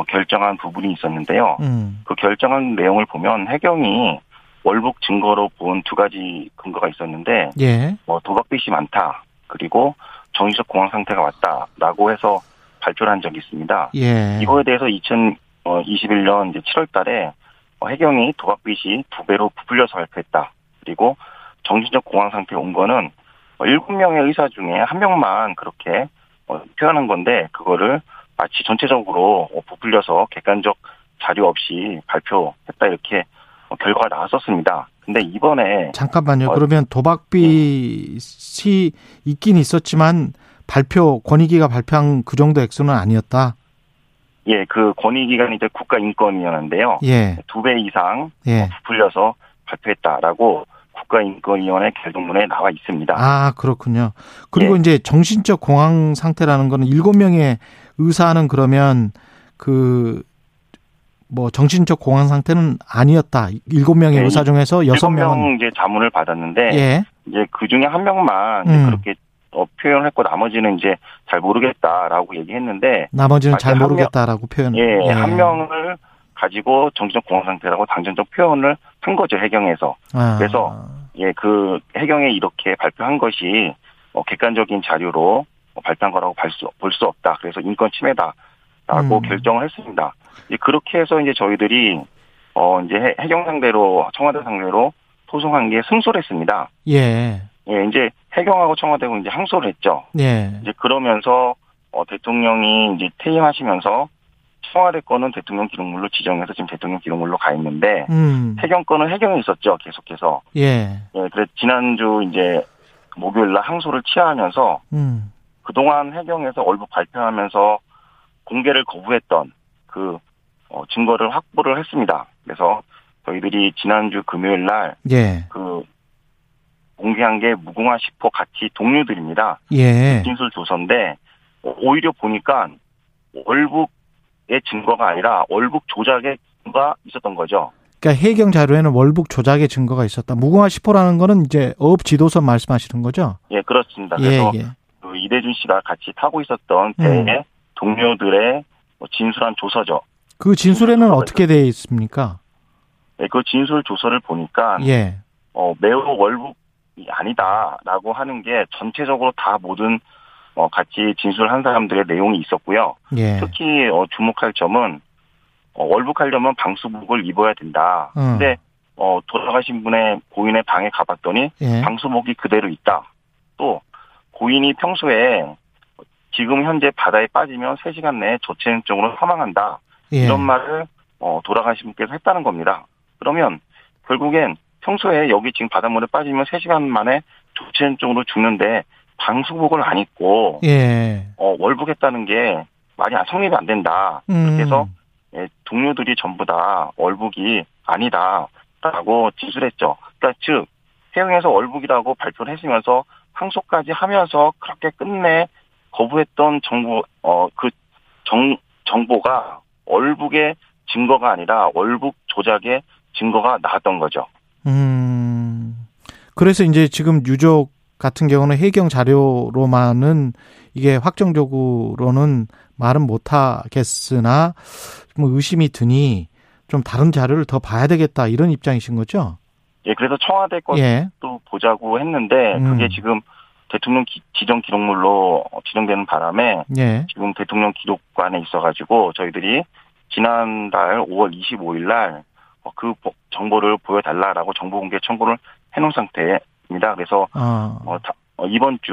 결정한 부분이 있었는데요. 음. 그 결정한 내용을 보면 해경이 월북 증거로 본 두 가지 근거가 있었는데 예. 뭐 도박빚이 많다 그리고 정신적 공황 상태가 왔다라고 해서 발표를 한 적이 있습니다. 예. 이거에 대해서 2021년 이제 7월달에 어, 해경이 도박빚이 두 배로 부풀려서 발표했다. 그리고 정신적 공황 상태에 온 거는 어, 7명의 의사 중에 한 명만 그렇게 어, 표현한 건데 그거를 마치 전체적으로 어, 부풀려서 객관적 자료 없이 발표했다 이렇게 어, 결과가 나왔었습니다. 근데 이번에 잠깐만요. 어, 그러면 도박빚이 있긴 있었지만 발표 권익위가 발표한 그 정도 액수는 아니었다. 예, 그 권익기관이 이제 국가인권위원회인데요. 예. 두 배 이상 예. 부풀려서 발표했다라고 국가인권위원회 결동문에 나와 있습니다. 아, 그렇군요. 그리고 예. 이제 정신적 공황 상태라는 거는 일곱 명의 의사는 그러면 그 뭐 정신적 공황 상태는 아니었다. 일곱 명의 네, 의사 중에서 여섯 명은 명 이제 자문을 받았는데 예. 이제 그 중에 한 명만 음. 그렇게 어, 표현했고 나머지는 이제 잘 모르겠다라고 얘기했는데 나머지는 아, 잘 모르겠다라고 표현. 예, 한 명을 가지고 정신적 공황 상태라고 당전적 표현을 한 거죠 해경에서 아. 그래서 예 그 해경에 이렇게 발표한 것이 어, 객관적인 자료로 어, 발표한 거라고 볼 수 없다 그래서 인권 침해다라고 음. 결정을 했습니다. 그렇게 해서 이제 저희들이 어 이제 해- 해경 상대로 청와대 상대로 소송한 게 승소를 했습니다. 예. 예, 이제 해경하고 청와대가 이제 항소를 했죠. 예. 이제 그러면서 어, 대통령이 이제 퇴임하시면서 청와대 거는 대통령 기록물로 지정해서 지금 대통령 기록물로 가 있는데 음. 해경 거는 해경에 있었죠. 계속해서. 예. 예, 그래 지난주 이제 목요일 날 항소를 취하하면서 음. 그동안 해경에서 월북 발표하면서 공개를 거부했던 그 어, 증거를 확보를 했습니다. 그래서 저희들이 지난주 금요일 날 예. 그 공개한 게 무궁화 10호 같이 동료들입니다. 예. 진술 조서인데 어, 오히려 보니까 월북의 증거가 아니라 월북 조작의 증거가 있었던 거죠. 그러니까 해경 자료에는 월북 조작의 증거가 있었다. 무궁화 10호라는 거는 이제 어업 지도서 말씀하시는 거죠? 예, 그렇습니다. 예, 그래서 예. 그 이대준 씨가 같이 타고 있었던 배의 음. 동료들의 뭐 진술한 조서죠. 그 진술에는 어떻게 되어 있습니까? 예, 그 진술 조서를 보니까 예. 어, 매우 월북이 아니다라고 하는 게 전체적으로 다 모든 어, 같이 진술한 사람들의 내용이 있었고요. 예. 특히 어, 주목할 점은 어, 월북하려면 방수복을 입어야 된다. 음. 근데 어, 돌아가신 분의 고인의 방에 가봤더니 예. 방수복이 그대로 있다. 또 고인이 평소에 지금 현재 바다에 빠지면 3시간 내에 조체증적으로 사망한다. 예. 이런 말을 어, 돌아가신 분께서 했다는 겁니다. 그러면 결국엔 평소에 여기 지금 바닷물에 빠지면 3시간 만에 조체증적으로 죽는데 방수복을 안 입고 예. 어, 월북했다는 게 말이 안- 성립이 안 된다. 음. 해서 예, 동료들이 전부 다 월북이 아니다라고 진술했죠. 그러니까 즉 해영에서 월북이라고 발표를 했으면서 항소까지 하면서 그렇게 끝내 거부했던 정부 어그 정 정보가 월북의 증거가 아니라 월북 조작의 증거가 나왔던 거죠. 음. 그래서 이제 지금 유족 같은 경우는 해경 자료로만은 이게 확정적으로는 말은 못 하겠으나 뭐 의심이 드니 좀 다른 자료를 더 봐야 되겠다 이런 입장이신 거죠? 예, 그래서 청와대 것도 예. 보자고 했는데 음. 그게 지금 대통령 기- 지정 기록물로 지정되는 바람에 예. 지금 대통령 기록관에 있어가지고 저희들이 지난달 5월 25일 날 그 정보를 보여달라라고 정보 공개 청구를 해놓은 상태입니다. 그래서 아. 어, 다- 어, 이번 주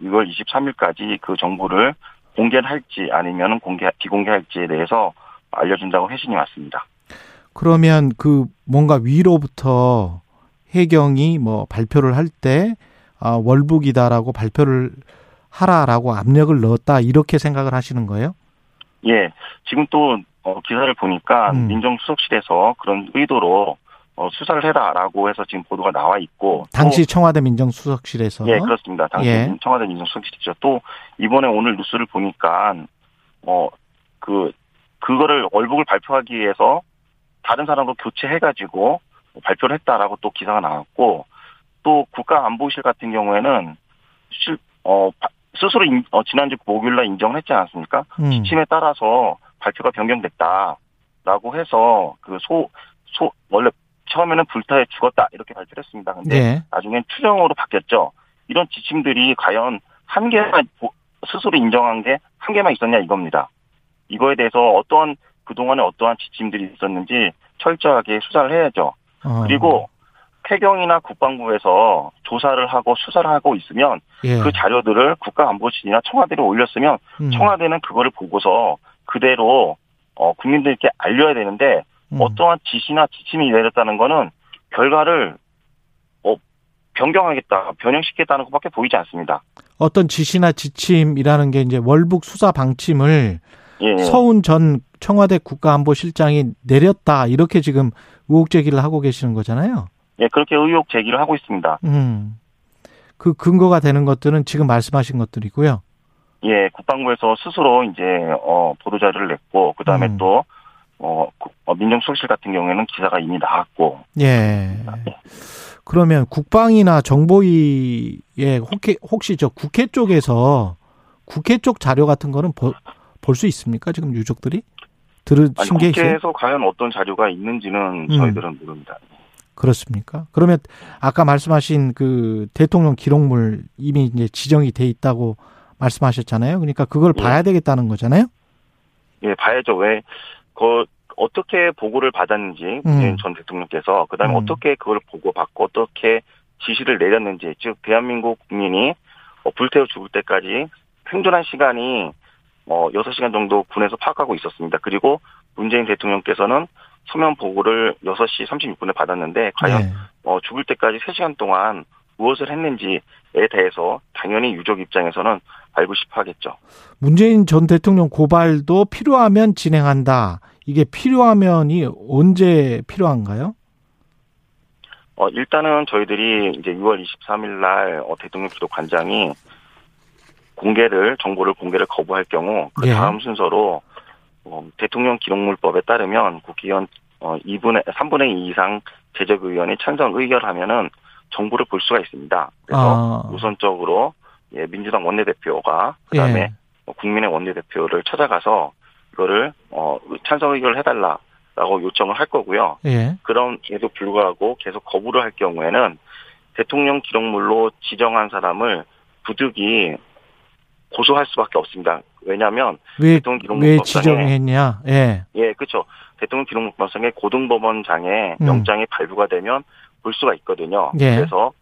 6월 23일까지 그 정보를 공개를 할지 아니면 공개 비공개할지에 대해서 알려준다고 회신이 왔습니다. 그러면 그 뭔가 위로부터 해경이 뭐 발표를 할 때 아, 월북이다라고 발표를 하라라고 압력을 넣었다 이렇게 생각을 하시는 거예요? 예, 지금 또 어, 기사를 보니까 음. 민정수석실에서 그런 의도로 어, 수사를 해라라고 해서 지금 보도가 나와 있고 당시 청와대 민정수석실에서 또, 예 그렇습니다. 당시 예. 청와대 민정수석실이죠. 또 이번에 오늘 뉴스를 보니까 어그 그거를 월북을 발표하기 위해서 다른 사람으로 교체해가지고 발표를 했다라고 또 기사가 나왔고 또 국가안보실 같은 경우에는 실, 어, 바- 스스로 인- 어, 지난주 목요일날 인정을 했지 않았습니까? 음. 지침에 따라서 발표가 변경됐다라고 해서 그 소 소 원래 처음에는 불타에 죽었다 이렇게 발표를 했습니다. 근데 예. 나중엔 추정으로 바뀌었죠. 이런 지침들이 과연 한 개만 보- 스스로 인정한 게 한 개만 있었냐 이겁니다. 이거에 대해서 어떠한 그동안에 어떠한 지침들이 있었는지 철저하게 수사를 해야죠. 어. 그리고 폐경이나 국방부에서 조사를 하고 수사를 하고 있으면 예. 그 자료들을 국가안보실이나 청와대로 올렸으면 음. 청와대는 그거를 보고서 그대로 어, 국민들께 알려야 되는데 음. 어떠한 지시나 지침이 내렸다는 거는 결과를 어, 변경하겠다, 변형시키겠다는 것밖에 보이지 않습니다. 어떤 지시나 지침이라는 게 이제 월북 수사 방침을 예, 서훈 전 청와대 국가안보실장이 내렸다 이렇게 지금 의혹 제기를 하고 계시는 거잖아요. 예, 그렇게 의혹 제기를 하고 있습니다. 음. 그 근거가 되는 것들은 지금 말씀하신 것들이고요. 예, 국방부에서 스스로 이제 어, 보도 자료를 냈고 그 다음에 음. 또 어, 국- 어, 민정수석실 같은 경우에는 기사가 이미 나왔고 예. 그러면 국방이나 정보위에 혹시, 혹시 저 국회 쪽에서 국회 쪽 자료 같은 거는 볼 수 있습니까? 지금 유족들이 들으신 게 있어요? 국회에서 과연 어떤 자료가 있는지는 음. 저희들은 모릅니다. 그렇습니까? 그러면 아까 말씀하신 그 대통령 기록물 이미 이제 지정이 돼 있다고 말씀하셨잖아요. 그러니까 그걸 예. 봐야 되겠다는 거잖아요. 예, 봐야죠. 왜, 그, 어떻게 보고를 받았는지, 문재인 전 대통령께서, 그 다음에 음. 어떻게 그걸 보고 받고, 어떻게 지시를 내렸는지, 즉, 대한민국 국민이 어, 불태워 죽을 때까지 생존한 시간이, 어, 6시간 정도 군에서 파악하고 있었습니다. 그리고 문재인 대통령께서는 서면 보고를 6시 36분에 받았는데, 과연, 네. 어, 죽을 때까지 3시간 동안 무엇을 했는지에 대해서 당연히 유족 입장에서는 알고 싶어 하겠죠. 문재인 전 대통령 고발도 필요하면 진행한다. 이게 필요하면이 언제 필요한가요? 어, 일단은 저희들이 이제 6월 23일 날 어, 대통령 기록 관장이 공개를, 정보를 공개를 거부할 경우 그 예. 다음 순서로 어, 대통령 기록물법에 따르면 국회의원 어, 2분의, 3분의 2 이상 제적 의원이 찬성 의결하면은 정보를 볼 수가 있습니다. 그래서 아. 우선적으로 예, 민주당 원내대표가 그다음에 예. 어, 국민의 원내대표를 찾아가서 이거를 어, 찬성 의결을 해달라 라고 요청을 할 거고요. 예. 그럼에도 불구하고 계속 거부를 할 경우에는 대통령 기록물로 지정한 사람을 부득이 고소할 수밖에 없습니다. 왜냐하면 왜, 대통령 기록물 왜 법상에- 지정했냐? 예. 예, 그렇죠. 대통령 기록물법상의 고등법원장에 음. 영장이 발부가 되면 볼 수가 있거든요. 예. 그래서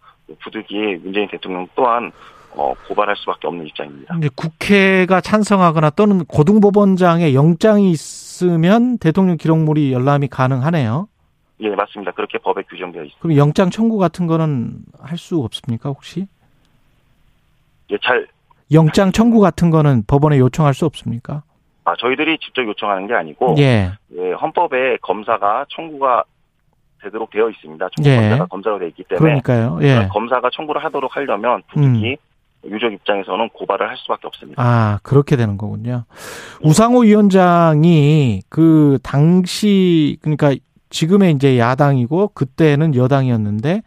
부득이 문재인 대통령 또한 어, 고발할 수밖에 없는 입장입니다. 국회가 찬성하거나 또는 고등법원장의 영장이 있으면 대통령 기록물이 열람이 가능하네요. 예, 맞습니다. 그렇게 법에 규정되어 있습니다. 그럼 영장 청구 같은 거는 할 수 없습니까, 혹시? 예, 잘, 영장 청구 같은 거는 법원에 요청할 수 없습니까? 아, 저희들이 직접 요청하는 게 아니고, 예. 예, 헌법에 검사가 청구가 되도록 되어 있습니다. 청구 예. 검사가 검사가 되어 있기 때문에 그러니까요. 예. 검사가 청구를 하도록 하려면 부득이 유족 입장에서는 고발을 할 수밖에 없습니다. 아, 그렇게 되는 거군요. 우상호 위원장이 그 당시, 그러니까 지금의 이제 야당이고 그때는 여당이었는데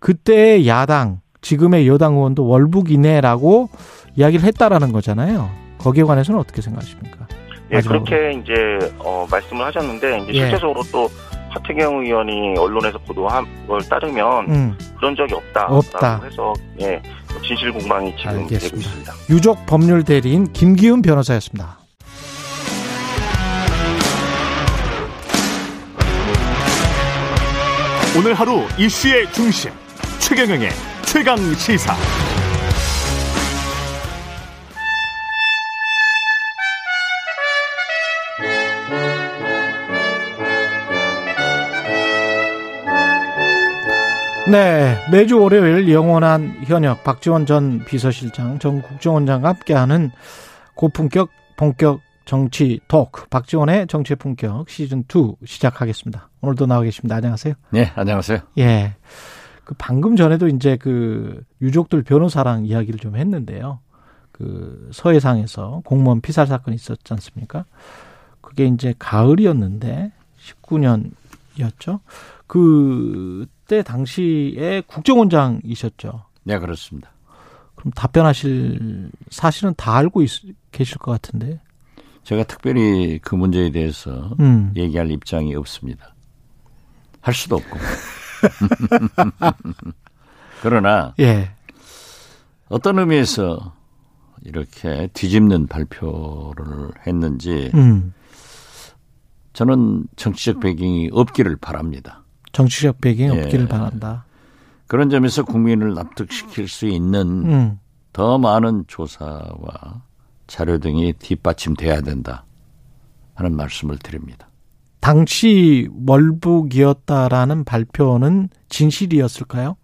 그때의 야당, 지금의 여당 의원도 월북이네라고 이야기를 했다라는 거잖아요. 거기에 관해서는 어떻게 생각하십니까? 예, 마지막으로. 그렇게 이제 어, 말씀을 하셨는데 이제 예. 실제적으로 또 하태경 의원이 언론에서 보도한 걸 따르면 음, 그런 적이 없다라고 없다. 해서 예, 진실 공방이 지금 되고 알겠습니다. 있습니다. 유족 법률 대리인 김기훈 변호사였습니다. 오늘 하루 이슈의 중심 최경영의 최강 시사. 네, 매주 월요일 영원한 현역 박지원 전 비서실장, 전 국정원장과 함께하는 고품격 본격 정치 토크 박지원의 정치의 품격 시즌 2 시작하겠습니다. 오늘도 나와 계십니다. 안녕하세요. 네, 안녕하세요. 예. 그 방금 전에도 이제 그 유족들 변호사랑 이야기를 좀 했는데요. 그 서해상에서 공무원 피살 사건이 있었지 않습니까? 그게 이제 가을이었는데 19년이었죠. 그때 당시에 국정원장이셨죠. 네, 그렇습니다. 그럼 답변하실 사실은 다 알고 있, 계실 것 같은데. 제가 특별히 그 문제에 대해서 음. 얘기할 입장이 없습니다. 할 수도 없고. 그러나 예. 어떤 의미에서 이렇게 뒤집는 발표를 했는지 음. 저는 정치적 배경이 없기를 바랍니다. 정치적 배경이 예. 없기를 바란다. 그런 점에서 국민을 납득시킬 수 있는 음. 더 많은 조사와 자료 등이 뒷받침돼야 된다 하는 말씀을 드립니다. 당시 월북이었다라는 발표는 진실이었을까요?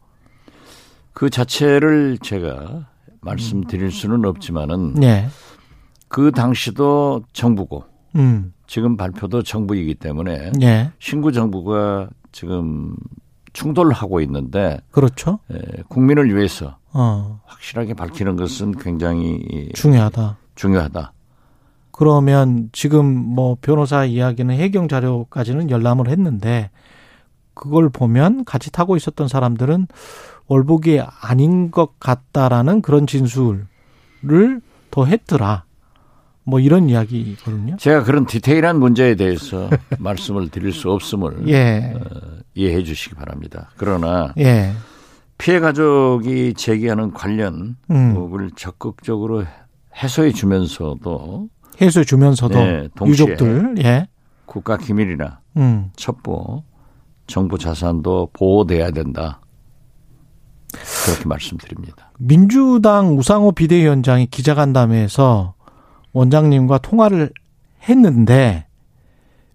그 자체를 제가 말씀드릴 수는 없지만은 예. 그 당시도 정부고 음. 지금 발표도 정부이기 때문에 예. 신구 정부가 지금 충돌하고 있는데 그렇죠. 에, 국민을 위해서 어. 확실하게 밝히는 것은 굉장히 중요하다. 중요하다. 그러면 지금 뭐 변호사 이야기는 해경 자료까지는 열람을 했는데 그걸 보면 같이 타고 있었던 사람들은 월북이 아닌 것 같다라는 그런 진술을 더 했더라. 뭐 이런 이야기거든요. 제가 그런 디테일한 문제에 대해서 말씀을 드릴 수 없음을 예. 이해해 주시기 바랍니다. 그러나 예. 피해 가족이 제기하는 관련 음. 적극적으로 해소해 주면서도 해소해 주면서도 네, 유족들 예. 국가 기밀이나 음. 첩보, 정부 자산도 보호돼야 된다. 그렇게 말씀드립니다. 민주당 우상호 비대위원장이 기자간담회에서 원장님과 통화를 했는데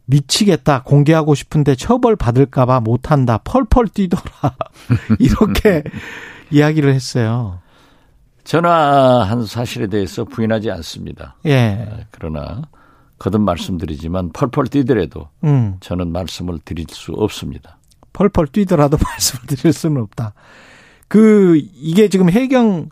미치겠다 공개하고 싶은데 처벌 받을까봐 못한다 펄펄 뛰더라 이렇게 이야기를 했어요. 전화한 사실에 대해서 부인하지 않습니다. 예, 그러나 거듭 말씀드리지만 펄펄 뛰더라도 음, 저는 말씀을 드릴 수 없습니다. 펄펄 뛰더라도 말씀을 드릴 수는 없다. 그 이게 지금 해경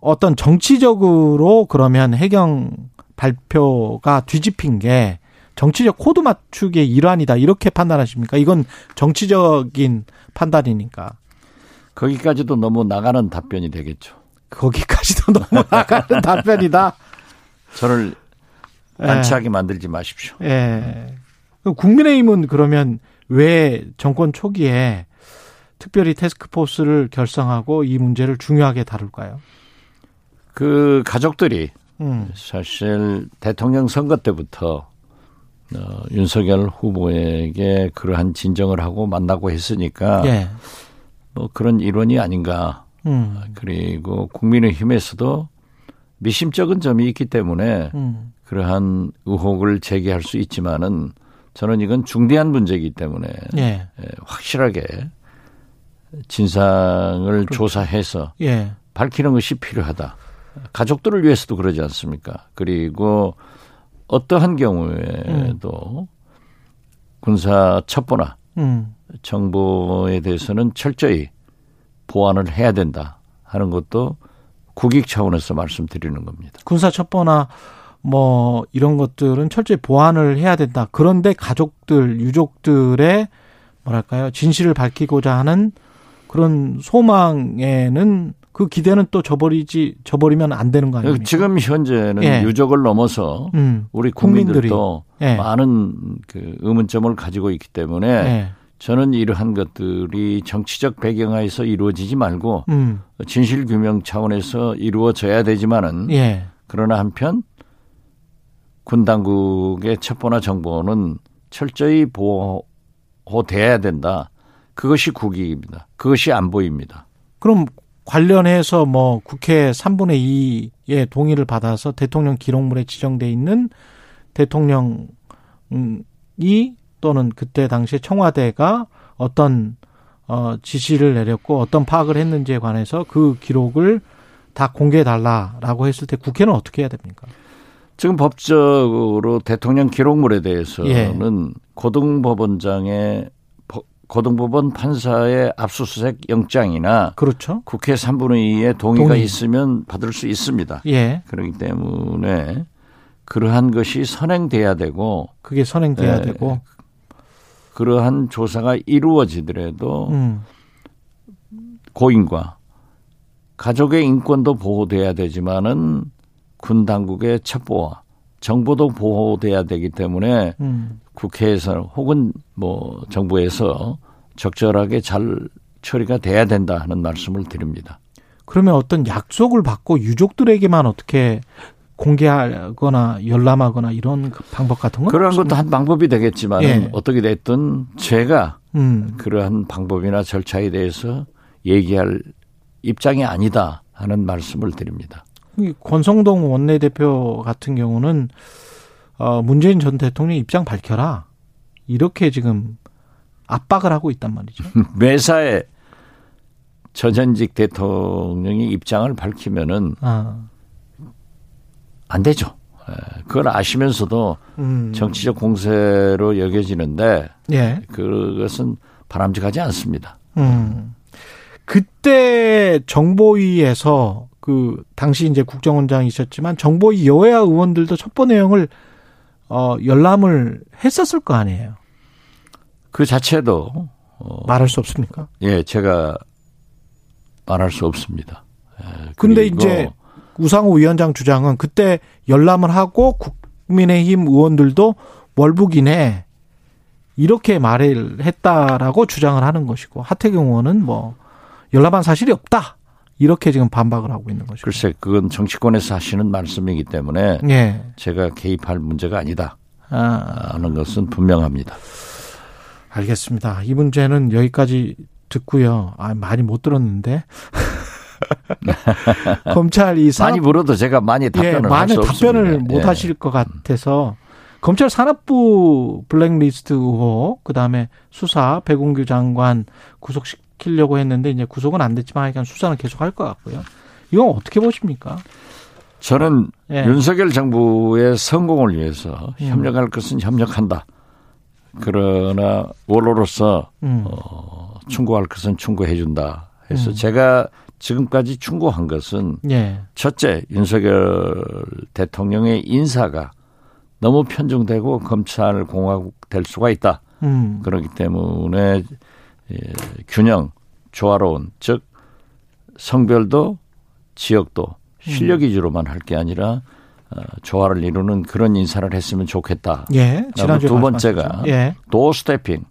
어떤 정치적으로 그러면 해경 발표가 뒤집힌 게 정치적 코드 맞추기의 일환이다 이렇게 판단하십니까? 이건 정치적인 판단이니까 거기까지도 너무 나가는 답변이 되겠죠. 거기까지도 너무 나가는 답변이다. 저를 예. 안치하게 만들지 마십시오. 예. 국민의힘은 그러면 왜 정권 초기에 특별히 테스크포스를 결성하고 이 문제를 중요하게 다룰까요? 그 가족들이 음, 사실 대통령 선거 때부터 어, 윤석열 후보에게 그러한 진정을 하고 만나고 했으니까 예. 뭐 그런 일원이 아닌가. 음, 그리고 국민의힘에서도 미심쩍은 점이 있기 때문에 음, 그러한 의혹을 제기할 수 있지만은 저는 이건 중대한 문제이기 때문에 예, 예, 확실하게 진상을 조사해서 예, 밝히는 것이 필요하다. 가족들을 위해서도 그러지 않습니까? 그리고 어떠한 경우에도 군사 첩보나 음, 정보에 대해서는 철저히 보완을 해야 된다 하는 것도 국익 차원에서 말씀드리는 겁니다. 군사 첩보나 뭐 이런 것들은 철저히 보완을 해야 된다. 그런데 가족들, 유족들의 뭐랄까요 진실을 밝히고자 하는 그런 소망에는 그 기대는 또 저버리지 저버리면 안 되는 거 아닙니까? 지금 현재는 예. 유족을 넘어서 음, 우리 국민들이. 국민들도 예. 많은 그 의문점을 가지고 있기 때문에 예, 저는 이러한 것들이 정치적 배경하에서 이루어지지 말고 음, 진실 규명 차원에서 이루어져야 되지만은 예, 그러나 한편 군 당국의 첩보나 정보는 철저히 보호돼야 된다. 그것이 국익입니다. 그것이 안보입니다. 그럼 관련해서 뭐 국회 3분의 2의 동의를 받아서 대통령 기록물에 지정돼 있는 대통령이 또는 그때 당시에 청와대가 어떤 어 지시를 내렸고 어떤 파악을 했는지에 관해서 그 기록을 다 공개해 달라라고 했을 때 국회는 어떻게 해야 됩니까? 지금 법적으로 대통령 기록물에 대해서는 예. 고등법원장의 법- 고등법원 판사의 압수수색 영장이나 그렇죠. 국회 3분의 2의 동의가 동의. 있으면 받을 수 있습니다. 예. 그렇기 때문에 그러한 것이 선행돼야 되고 그게 선행돼야 예. 되고. 그러한 조사가 이루어지더라도 음. 고인과 가족의 인권도 보호돼야 되지만은 군 당국의 첩보와 정보도 보호돼야 되기 때문에 음. 국회에서 혹은 뭐 정부에서 적절하게 잘 처리가 돼야 된다 하는 말씀을 드립니다. 그러면 어떤 약속을 받고 유족들에게만 어떻게 공개하거나 열람하거나 이런 그 방법 같은 건 그러한 것도? 한 방법이 되겠지만 예. 어떻게 됐든 제가 음. 그러한 방법이나 절차에 대해서 얘기할 입장이 아니다 하는 말씀을 드립니다. 이 권성동 원내대표 같은 경우는 어 문재인 전 대통령 입장 밝혀라 이렇게 지금 압박을 하고 있단 말이죠. 매사에 전현직 대통령이 입장을 밝히면은 아, 안 되죠. 예, 그걸 아시면서도 음. 정치적 공세로 여겨지는데 예. 그것은 바람직하지 않습니다. 음. 그때 정보위에서 그 당시 이제 국정원장이셨지만 정보위 여야 의원들도 첩보 내용을 어 열람을 했었을 거 아니에요. 그 자체도 어, 말할 수 없습니까? 예 제가 말할 수 없습니다. 예, 근데 이제 우상호 위원장 주장은 그때 열람을 하고 국민의힘 의원들도 월북이네 이렇게 말을 했다라고 주장을 하는 것이고 하태경 의원은 뭐 열람한 사실이 없다 이렇게 지금 반박을 하고 있는 것이고. 글쎄 그건 정치권에서 하시는 말씀이기 때문에 예. 제가 개입할 문제가 아니다 아, 하는 것은 분명합니다. 알겠습니다. 이 문제는 여기까지 듣고요. 아, 많이 못 들었는데. 검찰 이 산업 많이 물어도 제가 많이 예, 답변을 할 많은 수 없습니다. 답변을 못 예. 하실 것 같아서 검찰 산업부 블랙리스트 의혹 그다음에 수사 배공규 장관 구속시키려고 했는데 이제 구속은 안 됐지만 하여간 수사는 계속 할 것 같고요. 이건 어떻게 보십니까? 저는 예. 윤석열 정부의 성공을 위해서 음. 협력할 것은 협력한다. 그러나 원로로서 음. 어, 충고할 것은 충고해 준다. 해서 음. 제가 지금까지 충고한 것은 예. 첫째 윤석열 대통령의 인사가 너무 편중되고 검찰 공화국 될 수가 있다. 음. 그렇기 때문에 예, 균형 조화로운 즉 성별도 지역도 실력 위주로만 할 게 아니라 어, 조화를 이루는 그런 인사를 했으면 좋겠다. 예. 두. 번째가 예. 도 스태핑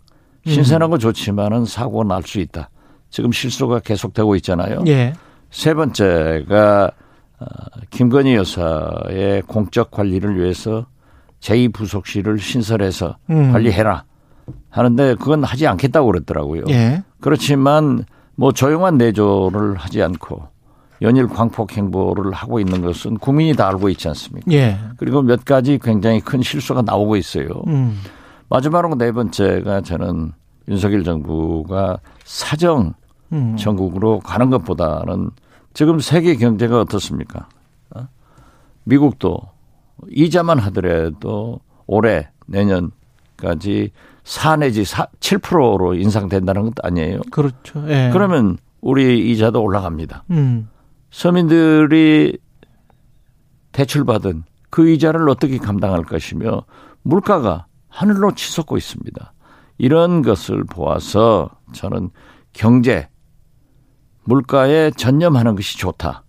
신선한 거 좋지만은 사고가 날수 있다. 지금 실수가 계속되고 있잖아요. 예. 세 번째가 어, 김건희 여사의 공적 관리를 위해서 제2부속실을 신설해서 음. 관리해라 하는데 그건 하지 않겠다고 그랬더라고요. 예. 그렇지만 뭐 조용한 내조를 하지 않고 연일 광폭 행보를 하고 있는 것은 국민이 다 알고 있지 않습니까? 예. 그리고 몇 가지 굉장히 큰 실수가 나오고 있어요. 음. 마지막으로 네 번째가 저는 윤석열 정부가 사정 음. 전국으로 가는 것보다는 지금 세계 경제가 어떻습니까? 어? 미국도 이자만 하더라도 올해 내년까지 4 내지 4, 7%로 인상된다는 것도 아니에요. 그렇죠. 예. 그러면 우리 이자도 올라갑니다. 음. 서민들이 대출받은 그 이자를 어떻게 감당할 것이며 물가가 하늘로 치솟고 있습니다. 이런 것을 보아서 저는 경제, 물가에 전념하는 것이 좋다.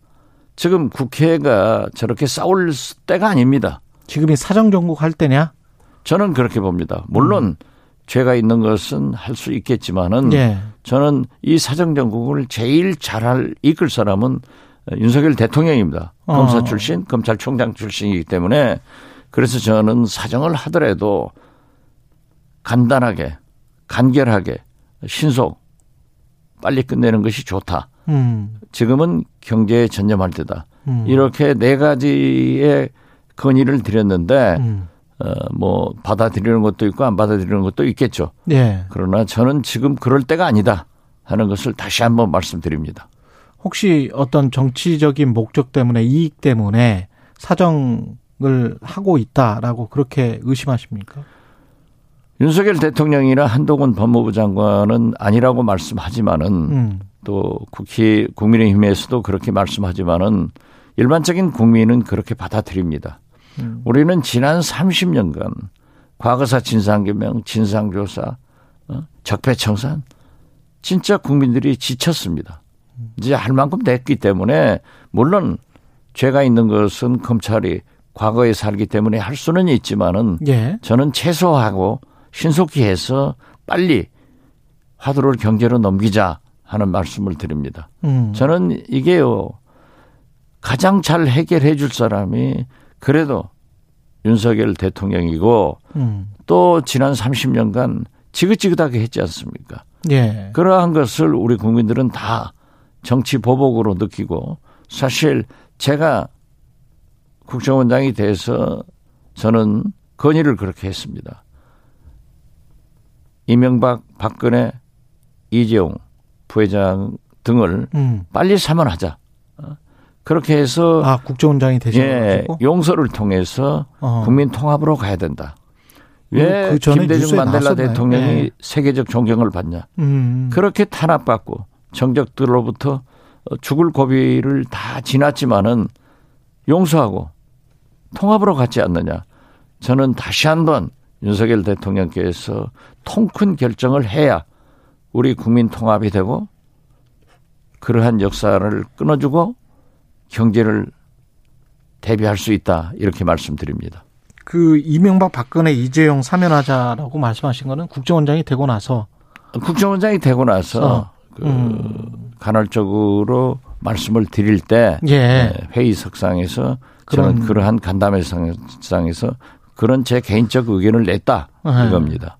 지금 국회가 저렇게 싸울 때가 아닙니다. 지금이 사정 정국 할 때냐? 저는 그렇게 봅니다. 물론 죄가 있는 것은 할 수 있겠지만은 예. 저는 이 사정정국을 제일 잘할 이끌 사람은 윤석열 대통령입니다. 어. 검사 출신, 검찰총장 출신이기 때문에 그래서 저는 사정을 하더라도 간단하게, 간결하게, 신속, 빨리 끝내는 것이 좋다. 음. 지금은 경제에 전념할 때다. 음. 이렇게 네 가지의 건의를 드렸는데, 음. 어, 뭐, 받아들이는 것도 있고 안 받아들이는 것도 있겠죠. 예. 그러나 저는 지금 그럴 때가 아니다 하는 것을 다시 한번 말씀드립니다. 혹시 어떤 정치적인 목적 때문에 이익 때문에 사정 하고 있다라고 그렇게 의심하십니까? 윤석열 대통령이나 한동훈 법무부 장관은 아니라고 말씀하지만은 음. 또 국회 국민의힘에서도 그렇게 말씀하지만은 일반적인 국민은 그렇게 받아들입니다. 음. 우리는 지난 30년간 과거사 진상규명, 진상조사, 어? 적폐청산 진짜 국민들이 지쳤습니다. 이제 할 만큼 됐기 때문에 물론 죄가 있는 것은 검찰이 과거에 살기 때문에 할 수는 있지만은 예. 저는 최소하고 신속히 해서 빨리 화두를 경제로 넘기자 하는 말씀을 드립니다. 음. 저는 이게요 가장 잘 해결해 줄 사람이 그래도 윤석열 대통령이고 음. 또 지난 30년간 지긋지긋하게 했지 않습니까? 예. 그러한 것을 우리 국민들은 다 정치 보복으로 느끼고 사실 제가 국정원장이 돼서 저는 건의를 그렇게 했습니다. 이명박, 박근혜, 이재용 부회장 등을 음. 빨리 사면하자. 어? 그렇게 해서 아 국정원장이 예, 되셔가지고 용서를 통해서 어. 국민 통합으로 가야 된다. 왜 그 김대중 만델라 나왔었나요? 대통령이 예. 세계적 존경을 받냐? 음. 그렇게 탄압받고 정적들로부터 어, 죽을 고비를 다 지났지만은 용서하고 통합으로 갔지 않느냐. 저는 다시 한번 윤석열 대통령께서 통큰 결정을 해야 우리 국민 통합이 되고 그러한 역사를 끊어주고 경제를 대비할 수 있다. 이렇게 말씀드립니다. 그 이명박 박근혜 이재용 사면하자라고 말씀하신 거는 국정원장이 되고 나서 국정원장이 되고 나서 어. 그 음. 간헐적으로 말씀을 드릴 때 예. 네, 회의석상에서 저는 그러한 간담회상에서 그런 제 개인적 의견을 냈다 네. 이겁니다.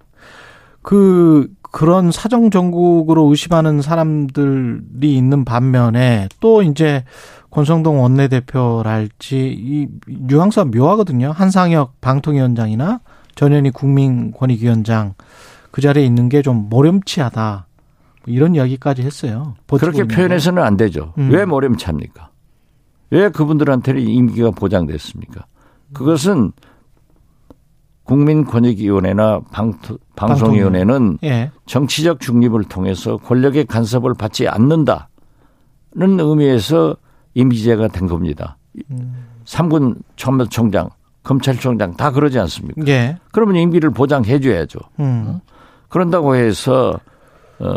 그 그런 사정 정국으로 의심하는 사람들이 있는 반면에 또 이제 권성동 원내대표랄지 이 뉘앙스가 묘하거든요. 한상혁 방통위원장이나 전현희 국민권익위원장 그 자리에 있는 게 좀 모렴치하다. 뭐 이런 이야기까지 했어요. 그렇게. 표현해서는 안 되죠. 음. 왜 모렴치합니까? 왜 그분들한테는 임기가 보장됐습니까? 그것은 국민권익위원회나 방, 방송위원회는 예. 정치적 중립을 통해서 권력의 간섭을 받지 않는다는 의미에서 임기제가 된 겁니다. 음. 삼군 참모총장, 검찰총장 다 그러지 않습니까? 예. 그러면 임기를 보장해 줘야죠. 음. 그런다고 해서 어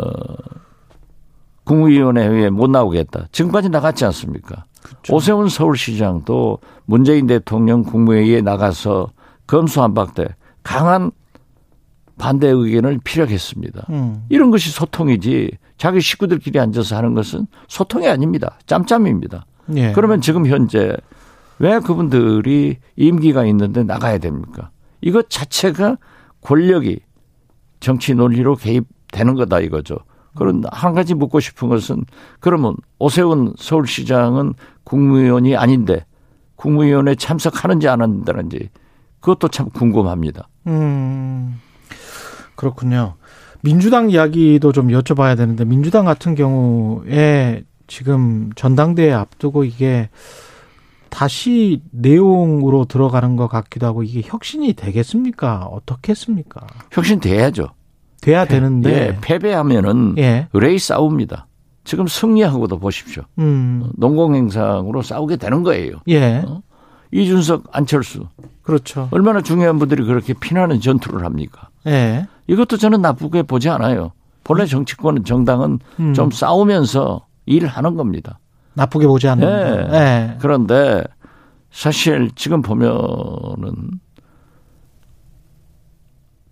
국무위원회에 못 나오겠다. 지금까지 나갔지 않습니까? 오세훈 서울시장도 문재인 대통령 국무회의에 나가서 검수 한박대 강한 반대 의견을 피력했습니다. 음. 이런 것이 소통이지 자기 식구들끼리 앉아서 하는 것은 소통이 아닙니다. 짬짬입니다. 예. 그러면 지금 현재 왜 그분들이 임기가 있는데 나가야 됩니까? 이것 자체가 권력이 정치 논리로 개입되는 거다 이거죠. 그런 한 가지 묻고 싶은 것은 그러면 오세훈 서울시장은 국무위원이 아닌데 국무위원회 참석하는지 안 한다는지 그것도 참 궁금합니다. 음, 그렇군요. 민주당 이야기도 좀 여쭤봐야 되는데, 민주당 같은 경우에 지금 전당대회 앞두고 이게 다시 내용으로 들어가는 것 같기도 하고, 이게 혁신이 되겠습니까? 어떻겠습니까? 혁신 돼야죠. 돼야 예, 되는데, 패배하면은 예, 의뢰이 싸웁니다. 지금 승리하고도 보십시오. 음, 농공행상으로 싸우게 되는 거예요. 예, 어? 이준석, 안철수 그렇죠. 얼마나 중요한 분들이 그렇게 피나는 전투를 합니까? 예, 이것도 저는 나쁘게 보지 않아요. 본래 정치권 정당은 음, 좀 싸우면서 일하는 겁니다. 나쁘게 보지 않는다. 예, 그런데 사실 지금 보면은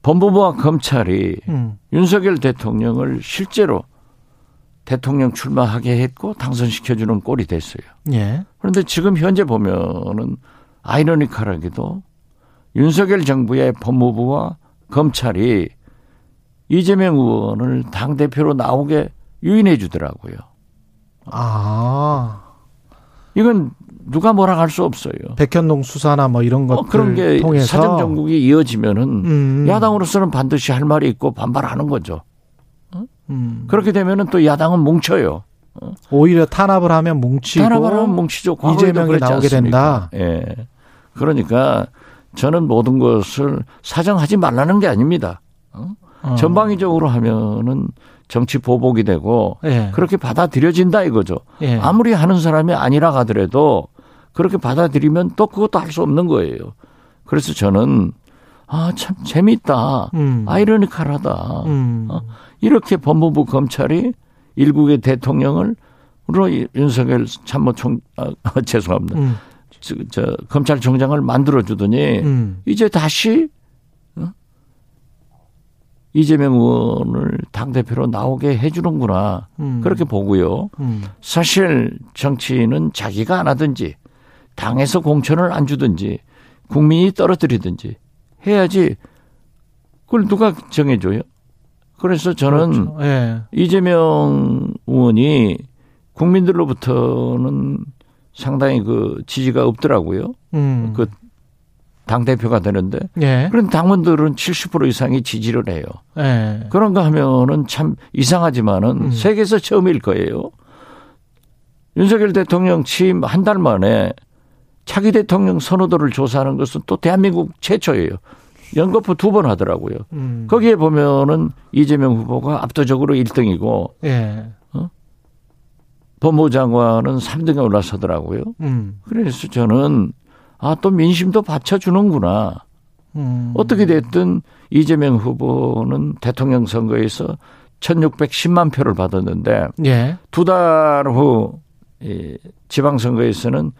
법무부와 검찰이 음, 윤석열 대통령을 실제로 대통령 출마하게 했고 당선시켜주는 꼴이 됐어요. 예, 그런데 지금 현재 보면은 아이러니컬하게도 윤석열 정부의 법무부와 검찰이 이재명 의원을 당 대표로 나오게 유인해 주더라고요. 아, 이건 누가 뭐라 할 수 없어요. 백현동 수사나 뭐 이런 것들 어, 그런 게 통해서 사정 정국이 이어지면은 음, 야당으로서는 반드시 할 말이 있고 반발하는 거죠. 음. 그렇게 되면은 또 야당은 뭉쳐요. 오히려 탄압을 하면 뭉치고 탄압을 하면 뭉치죠. 이재명이 나오게 않습니까? 된다. 예. 그러니까 저는 모든 것을 사정하지 말라는 게 아닙니다. 어? 어. 전방위적으로 하면은 정치 보복이 되고 예. 그렇게 받아들여진다 이거죠. 예. 아무리 하는 사람이 아니라 하더라도 그렇게 받아들이면 또 그것도 할 수 없는 거예요. 그래서 저는 아 참 재밌다. 음. 아이러니컬하다. 음. 어? 이렇게 법무부 검찰이 일국의 대통령을 로 윤석열 참모총 아, 죄송합니다. 음. 저, 저 검찰총장을 만들어 주더니 음. 이제 다시 어? 이재명 의원을 당 대표로 나오게 해주는구나 음. 그렇게 보고요. 음. 사실 정치인은 자기가 안 하든지 당에서 공천을 안 주든지 국민이 떨어뜨리든지 해야지 그걸 누가 정해줘요? 그래서 저는 그렇죠. 예. 이재명 의원이 국민들로부터는 상당히 그 지지가 없더라고요. 음. 그 당 대표가 되는데. 예. 그런 당원들은 70% 이상이 지지를 해요. 예. 그런 거 하면은 참 이상하지만은 음. 세계에서 처음일 거예요. 윤석열 대통령 취임 한 달 만에 차기 대통령 선호도를 조사하는 것은 또 대한민국 최초예요. 연거푸 두 번 하더라고요. 음. 거기에 보면은 이재명 후보가 압도적으로 1등이고 예. 법무부 장관은 3등에 올라서더라고요. 음. 그래서 저는 아 또 민심도 받쳐주는구나. 음. 어떻게 됐든 이재명 후보는 대통령 선거에서 1610만 표를 받았는데 예. 두달 후 지방선거에서는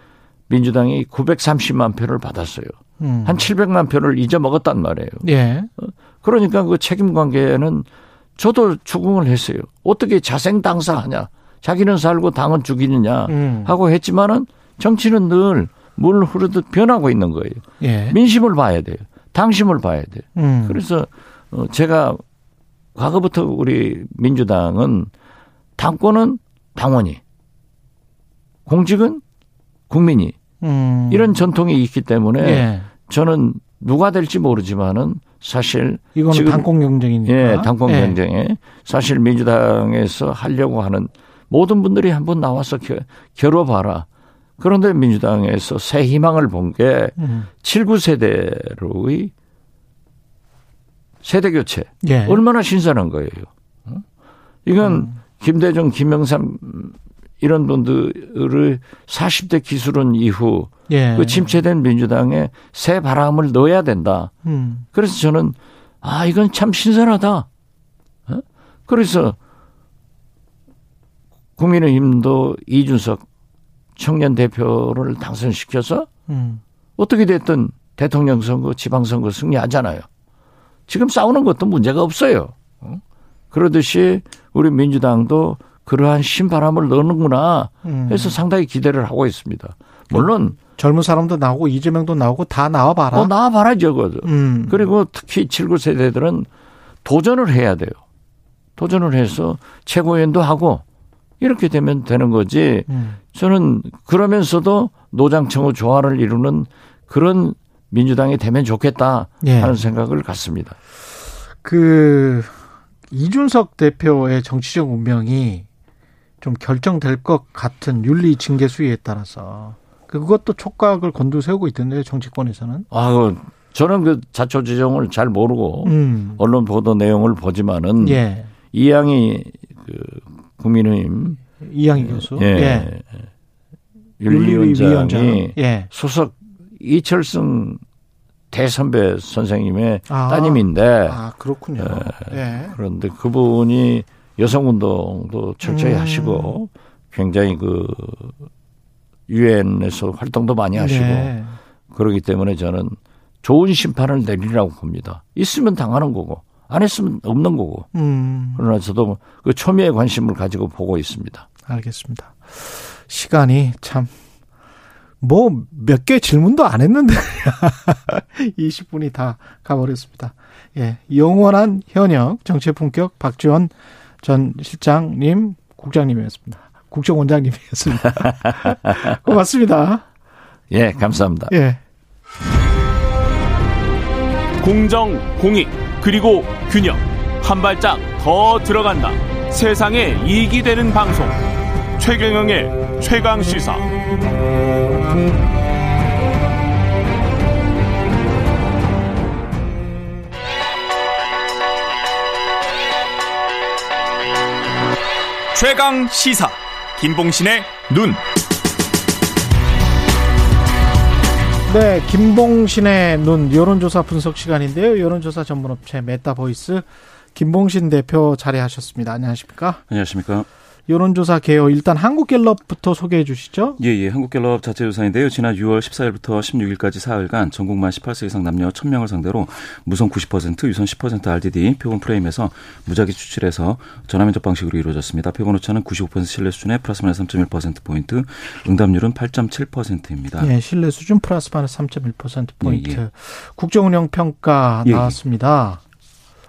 민주당이 930만 표를 받았어요. 음. 한 700만 표를 잊어먹었단 말이에요. 예. 그러니까 그 책임 관계는 저도 추궁을 했어요. 어떻게 자생 당사하냐. 자기는 살고 당은 죽이느냐 음. 하고 했지만은 정치는 늘 물 흐르듯 변하고 있는 거예요. 예. 민심을 봐야 돼요. 당심을 봐야 돼요. 음. 그래서 어, 제가 과거부터 우리 민주당은 당권은 당원이, 공직은 국민이 음. 이런 전통이 있기 때문에 예. 저는 누가 될지 모르지만은 사실 이거는 지금- 당권 경쟁이니까. 예, 당권 예. 경쟁에 사실 민주당에서 하려고 하는 모든 분들이 한번 나와서 겨, 겨뤄봐라. 그런데 민주당에서 새 희망을 본게 음. 79세대로의 세대 교체. 예. 얼마나 신선한 거예요. 어? 이건 음. 김대중, 김영삼 이런 분들을 40대 기술은 이후 예. 그 침체된 민주당에 새 바람을 넣어야 된다. 음. 그래서 저는 아 이건 참 신선하다. 어? 그래서 국민의힘도 이준석 청년 대표를 당선시켜서 음. 어떻게 됐든 대통령 선거, 지방 선거 승리하잖아요. 지금 싸우는 것도 문제가 없어요. 어? 그러듯이 우리 민주당도 그러한 신바람을 넣는구나 음. 해서 상당히 기대를 하고 있습니다. 물론 젊은 사람도 나오고 이재명도 나오고 다 나와봐라. 어, 나와봐라죠. 그거. 음. 그리고 특히 79세대들은 도전을 해야 돼요. 도전을 해서 최고위원도 하고 이렇게 되면 되는 거지. 음. 저는 그러면서도 노장청의 조화를 이루는 그런 민주당이 되면 좋겠다 예. 하는 생각을 갖습니다. 그 이준석 대표의 정치적 운명이 좀 결정될 것 같은 윤리 징계 수위에 따라서 그것도 촉각을 곤두세우고 있던데요 정치권에서는. 아, 그 저는 그 자초지종을 잘 모르고 음. 언론 보도 내용을 보지만은 예. 이양희 그 국민의힘 이양희 교수. 예. 윤리위원장. 윤리위원장이 예. 소속 이철승 대선배 선생님의 아. 따님인데 아 그렇군요. 예. 그런데 그분이 여성 운동도 철저히 음. 하시고 굉장히 그 유엔에서 활동도 많이 하시고 네. 그러기 때문에 저는 좋은 심판을 내리라고 봅니다. 있으면 당하는 거고 안 했으면 없는 거고 음. 그러나 저도 그 초미의 관심을 가지고 보고 있습니다. 알겠습니다. 시간이 참, 뭐, 몇 개 질문도 안 했는데, 20분이 다 가버렸습니다. 예. 영원한 현역 정치의 품격 박지원 전 실장님, 국장님이었습니다. 국정원장님이었습니다. 고맙습니다. 예, 감사합니다. 예. 공정, 공익, 그리고 균형. 한 발짝 더 들어간다. 세상에 이익이 되는 방송. 최경영의 최강 시사. 최강 시사 김봉신의 눈. 네, 김봉신의 눈 여론조사 분석 시간인데요. 여론조사 전문업체 메타보이스 김봉신 대표 자리하셨습니다. 안녕하십니까? 안녕하십니까? 여론조사 개요 일단 한국갤럽부터 소개해 주시죠. 예, 예. 한국갤럽 자체 조사인데요. 지난 6월 14일부터 16일까지 사흘간 전국 만 18세 이상 남녀 1000명을 상대로 무선 90%, 유선 10% RDD 표본 프레임에서 무작위 추출해서 전화면접 방식으로 이루어졌습니다. 표본 오차는 95% 신뢰 수준에 플러스 마이너스 3.1% 포인트, 응답률은 8.7%입니다. 예, 신뢰 수준 플러스 마이너스 3.1% 포인트. 예, 예. 국정운영 평가 예, 예. 나왔습니다.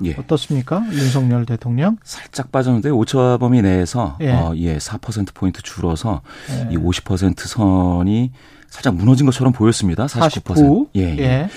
예. 어떻습니까? 윤석열 대통령? 살짝 빠졌는데 오차 범위 내에서 예. 어, 예, 4% 포인트 줄어서 예. 이 50% 선이 살짝 무너진 것처럼 보였습니다. 49%. 49. 예, 예. 예.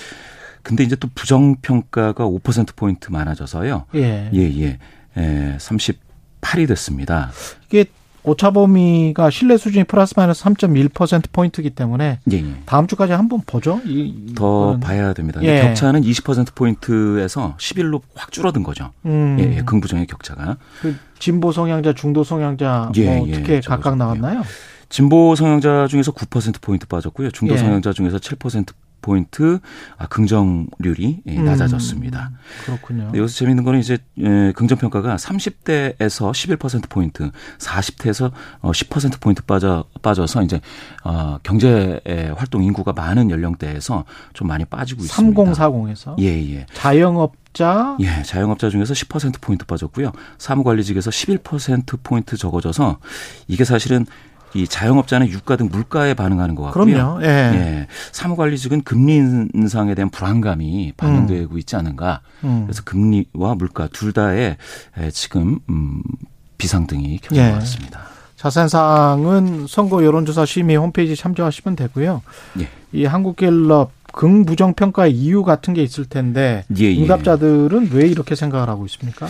근데 이제 또 부정 평가가 5% 포인트 많아져서요. 예. 예, 예. 에, 38이 됐습니다. 이게 오차 범위가 신뢰 수준이 플러스 마이너스 3.1% 포인트이기 때문에 예, 예. 다음 주까지 한 번 보죠. 이, 더 이거는. 봐야 됩니다. 예. 격차는 20% 포인트에서 11로 확 줄어든 거죠. 음, 예, 예, 긍부정의 격차가. 그 진보 성향자, 중도 성향자 예, 뭐 예, 어떻게 각각 좀, 나왔나요? 진보 성향자 중에서 9% 포인트 빠졌고요. 중도 예. 성향자 중에서 7% 포인트 아, 긍정률이 예, 음. 낮아졌습니다. 그렇군요. 근데 여기서 재밌는 거는 이제 에, 긍정 평가가 30대에서 11% 포인트, 40대에서 어, 10% 포인트 빠져 빠져서 이제 어, 경제 활동 인구가 많은 연령대에서 좀 많이 빠지고 있습니다. 3040에서 예, 예. 자영업 자 예, 자영업자 중에서 10% 포인트 빠졌고요. 사무관리직에서 11% 포인트 적어져서 이게 사실은 이 자영업자는 유가 등 물가에 반응하는 것 같고요. 그럼요. 예. 예, 사무관리직은 금리 인상에 대한 불안감이 반영되고 있지 않은가. 음. 그래서 금리와 물가 둘 다에 에, 지금 음, 비상등이 켜진 예. 것 같습니다. 자세한 사항은 선거 여론조사 심의 홈페이지 참조하시면 되고요. 예. 이 한국갤럽 긍부정 평가의 이유 같은 게 있을 텐데 예, 예. 응답자들은 왜 이렇게 생각을 하고 있습니까?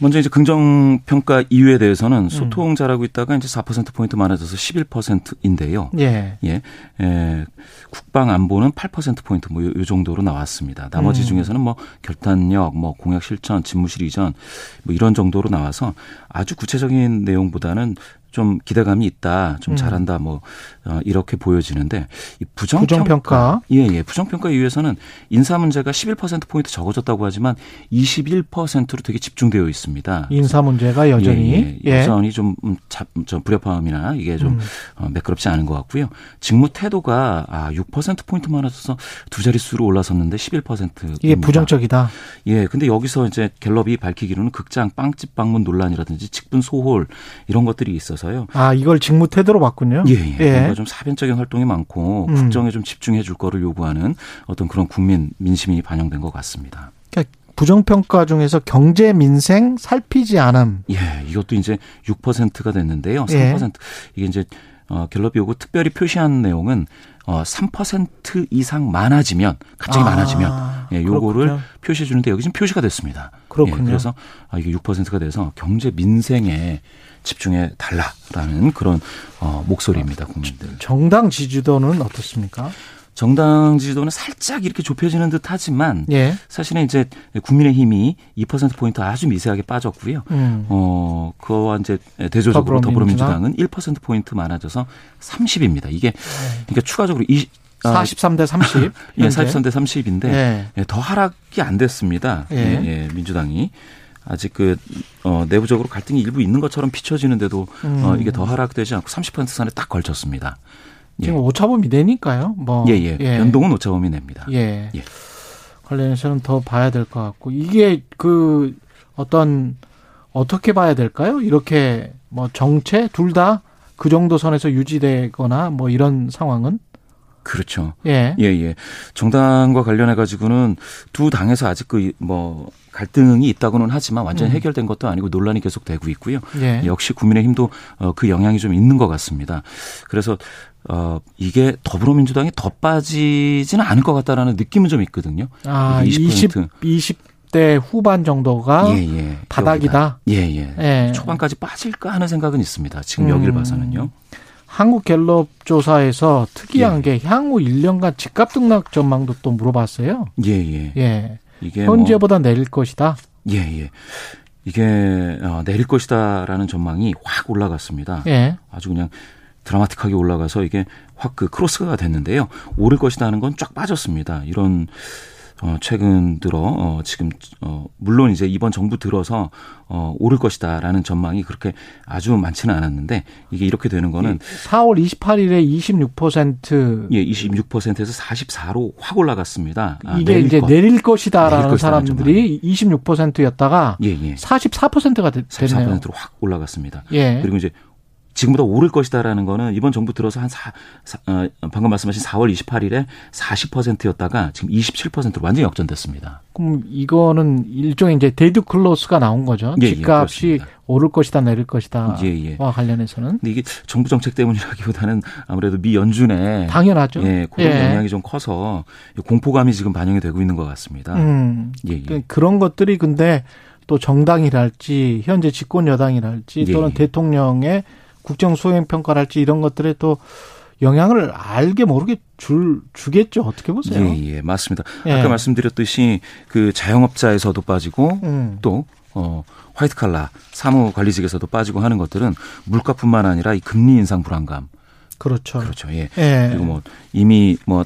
먼저 이제 긍정 평가 이유에 음. 대해서는 소통 잘하고 있다가 이제 4% 포인트 많아져서 11%인데요. 예. 예, 에, 국방 안보는 8% 포인트 뭐 요 정도로 나왔습니다. 나머지 음. 중에서는 뭐 결단력, 뭐 공약 실천, 집무실 이전 뭐 이런 정도로 나와서 아주 구체적인 내용보다는 좀 기대감이 있다, 좀 음. 잘한다, 뭐 어, 이렇게 보여지는데 이 부정 부정평가. 평가, 예, 예, 부정 평가 이유에서는 인사 문제가 11% 포인트 적어졌다고 하지만 21%로 되게 집중되어 있습니다. 인사 문제가 여전히 예, 예. 여전히 좀, 음, 잡, 좀 불협화음이나 이게 좀 음. 어, 매끄럽지 않은 것 같고요. 직무 태도가 아, 6% 포인트 많아져서 두 자릿수로 올라섰는데 11%. 이게 부정적이다. 예, 근데 여기서 이제 갤럽이 밝히기로는 극장 빵집 방문 논란이라든지 직분 소홀 이런 것들이 있어서 요. 아 이걸 직무 태도로 봤군요. 예, 예. 뭔가 좀 사변적인 활동이 많고 음. 국정에 좀 집중해 줄 거를 요구하는 어떤 그런 국민 민심이 반영된 것 같습니다. 그러니까 부정평가 중에서 경제 민생 살피지 않음. 예, 이것도 이제 6%가 됐는데요. 예. 3% 이게 이제 어, 갤럽이 요거 특별히 표시한 내용은 어, 3% 이상 많아지면 갑자기 아, 많아지면 예, 요거를 그렇군요. 표시해 주는데 여기 지금 표시가 됐습니다. 그렇군요. 예, 그래서 아, 이게 6%가 돼서 경제 민생에 집중해 달라라는 그런 어, 목소리입니다, 국민들. 정당 지지도는 어떻습니까? 정당 지지도는 살짝 이렇게 좁혀지는 듯 하지만 예. 사실은 이제 국민의힘이 2% 포인트 아주 미세하게 빠졌고요. 음. 어, 그와 이제 대조적으로 더불어민주당. 더불어민주당은 1% 포인트 많아져서 30입니다. 이게 그러니까 추가적으로 이 43대 30. 예, 현재. 43대 30인데 예. 예, 더 하락이 안 됐습니다. 예. 예, 예, 민주당이 아직 그 어, 내부적으로 갈등이 일부 있는 것처럼 비춰지는데도 어, 음. 이게 더 하락되지 않고 30% 선에 딱 걸쳤습니다. 예. 지금 오차범위 내니까요. 뭐 예, 예. 연동은 오차범위 냅니다. 예. 예. 관련해서는 더 봐야 될 것 같고 이게 그 어떤 어떻게 봐야 될까요? 이렇게 뭐 정체 둘 다 그 정도 선에서 유지되거나 뭐 이런 상황은 그렇죠. 예. 예, 예. 정당과 관련해 가지고는 두 당에서 아직 그 뭐 갈등이 있다고는 하지만 완전히 음. 해결된 것도 아니고 논란이 계속 되고 있고요. 예. 역시 국민의힘도 어, 그 영향이 좀 있는 것 같습니다. 그래서 어 이게 더불어민주당이 더 빠지지는 않을 것 같다라는 느낌은 좀 있거든요. 아, 이게 20 20대 후반 정도가 예, 예. 바닥이다. 예, 예. 예. 초반까지 빠질까 하는 생각은 있습니다. 지금 음. 여기를 봐서는요. 한국 갤럽 조사에서 특이한 예. 게 향후 1년간 집값 등락 전망도 또 물어봤어요. 예, 예. 예. 이게 뭐 현재보다 내릴 것이다. 예, 예. 이게 어, 내릴 것이다라는 전망이 확 올라갔습니다. 예. 아주 그냥 드라마틱하게 올라가서 이게 확 그 크로스가 됐는데요. 오를 것이다 하는 건 쫙 빠졌습니다. 이런 어 최근 들어 어 지금 어 물론 이제 이번 정부 들어서 어 오를 것이다라는 전망이 그렇게 아주 많지는 않았는데 이게 이렇게 되는 거는 4월 28일에 26%예 26%에서 44로 확 올라갔습니다. 아, 이게 내릴 이제 것. 내릴 것이다라는 내릴 사람들이 26%였다가 예, 예. 44%가 됐네요. 44%로 확 올라갔습니다. 예. 그리고 이제 지금보다 오를 것이다라는 거는 이번 정부 들어서 한 사, 사- 어, 방금 말씀하신 4월 28일에 40%였다가 지금 27%로 완전히 역전됐습니다. 그럼 이거는 일종의 이제 dead cross가 나온 거죠. 예, 예, 집값이 그렇습니다. 오를 것이다 내릴 것이다와 예, 예. 관련해서는 근데 이게 정부 정책 때문이라기보다는 아무래도 미 연준의 당연하죠. 예, 그런 예. 영향이 좀 커서 공포감이 지금 반영이 되고 있는 것 같습니다. 음. 예, 예. 그- 그런 것들이 근데 또 정당이랄지 현재 집권 여당이랄지 예, 또는 예. 대통령의 국정 수행 평가랄지 이런 것들에 또 영향을 알게 모르게 줄 주겠죠. 어떻게 보세요? 예, 예, 맞습니다. 예. 아까 말씀드렸듯이 그 자영업자에서도 빠지고 음. 또 어, 화이트 칼라 사무 관리직에서도 빠지고 하는 것들은 물가뿐만 아니라 이 금리 인상 불안감 그렇죠. 그렇죠. 예. 예. 그리고 뭐 이미 뭐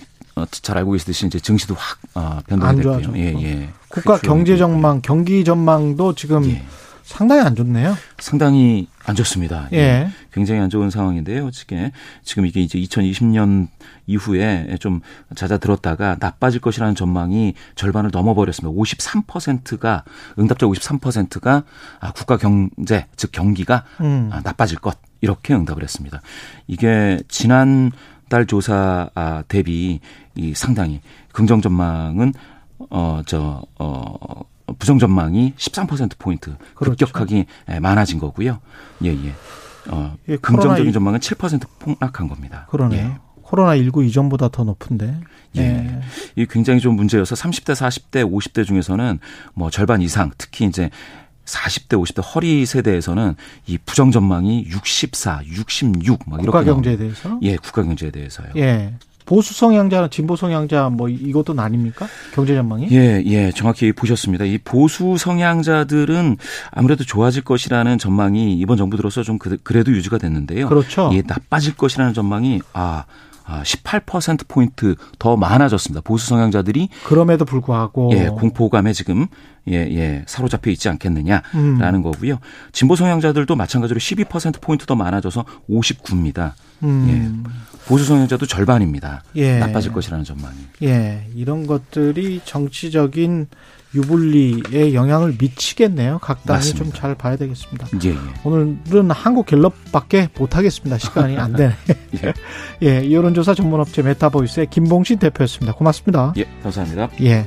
잘 알고 계시듯이 이제 증시도 확 어, 변동이 안 됐고요. 예, 예. 국가 경제. 전망, 경기 전망도 지금 예. 상당히 안 좋네요. 상당히 안 좋습니다. 예. 굉장히 안 좋은 상황인데요. 지금 지금 이게 이제 2020년 이후에 좀 잦아들었다가 나빠질 것이라는 전망이 절반을 넘어버렸습니다. 53%가 응답자 53%가 아, 국가 경제 즉 경기가 음. 아, 나빠질 것 이렇게 응답을 했습니다. 이게 지난 달 조사 아, 대비 이 상당히 긍정 전망은 어저어 부정 전망이 13% 포인트 그렇죠. 급격하게 예, 많아진 거고요. 예 예. 어 예, 긍정적인 전망은 7% 폭락한 겁니다. 그러네요. 코로나 19 이전보다 더 높은데. 예. 예. 이 굉장히 좀 문제여서 30대, 40대, 50대 중에서는 뭐 절반 이상 특히 이제 40대, 50대 허리 세대에서는 이 부정 전망이 64, 66막 국가 이렇게 경제에. 대해서. 예, 국가 경제에 대해서요. 예. 보수 성향자나 진보 성향자 뭐 이것도 아닙니까? 경제 전망이? 예, 예, 정확히 보셨습니다. 이 보수 성향자들은 아무래도 좋아질 것이라는 전망이 이번 정부 들어서 좀 그- 그래도 유지가 됐는데요. 그렇죠. 예, 나빠질 것이라는 전망이 아, 아 18% 포인트 더 많아졌습니다. 보수 성향자들이 그럼에도 불구하고 예, 공포감에 지금 예, 예, 사로잡혀 있지 않겠느냐라는 음. 거고요. 진보 성향자들도 마찬가지로 12% 포인트 더 많아져서 59입니다. 음. 보수 성향자도 절반입니다. 예. 나빠질 것이라는 전망이. 예, 이런 것들이 정치적인 유불리에 영향을 미치겠네요. 각 당이 좀. 잘 봐야 되겠습니다. 예, 예. 오늘은 한국 갤럽밖에 못하겠습니다. 시간이 안 되네. 예. 예, 여론조사 전문업체 메타보이스의 김봉신 대표였습니다. 고맙습니다. 예, 감사합니다. 예.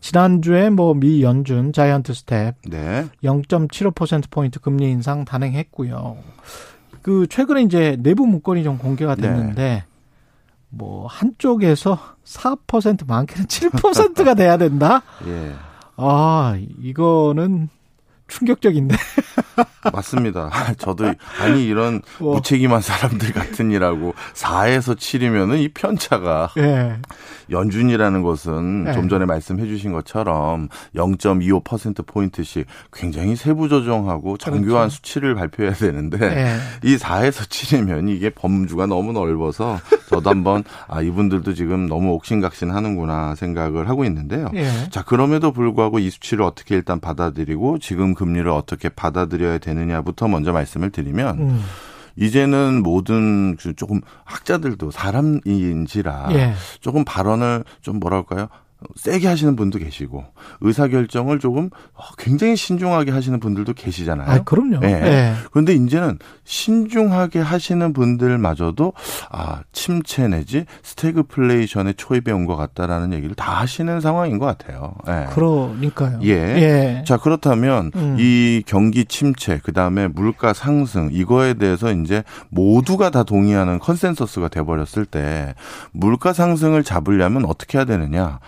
지난주에 뭐 미 연준 자이언트 스텝 네. 0.75% 포인트 금리 인상 단행했고요. 그 최근에 이제 내부 문건이 좀 공개가 네. 됐는데 뭐 한쪽에서 4% 많게는 7%가 돼야 된다. 예. 아 이거는 충격적인데. 맞습니다. 저도 아니 이런 뭐. 무책임한 사람들 같은 일하고 4에서 7이면은 이 편차가 예. 연준이라는 것은 네. 좀 전에 말씀해 주신 것처럼 0.25% 포인트씩 굉장히 세부 조정하고 정교한 그렇죠. 수치를 발표해야 되는데 예. 이 4에서 7이면 이게 범주가 너무 넓어서 저도 한번 아 이분들도 지금 너무 옥신각신 하는구나 생각을 하고 있는데요. 예. 자, 그럼에도 불구하고 이 수치를 어떻게 일단 받아들이고 지금 금리를 어떻게 받아들여야 되느냐부터 먼저 말씀을 드리면 음. 이제는 모든 그 조금 학자들도 사람인지라 예. 조금 발언을 좀 뭐랄까요? 세게 하시는 분도 계시고 의사 결정을 조금 어, 굉장히 신중하게 하시는 분들도 계시잖아요. 아, 그럼요. 예. 예. 그런데 이제는 신중하게 하시는 분들마저도 아 침체 내지 스태그플레이션에 초입해 온것 같다라는 얘기를 다 하시는 상황인 것 같아요. 예. 그러니까요. 예. 예. 자 그렇다면 음. 이 경기 침체 그 다음에 물가 상승 이거에 대해서 이제 모두가 다 동의하는 컨센서스가 돼버렸을 때 물가 상승을 잡으려면 어떻게 해야 되느냐?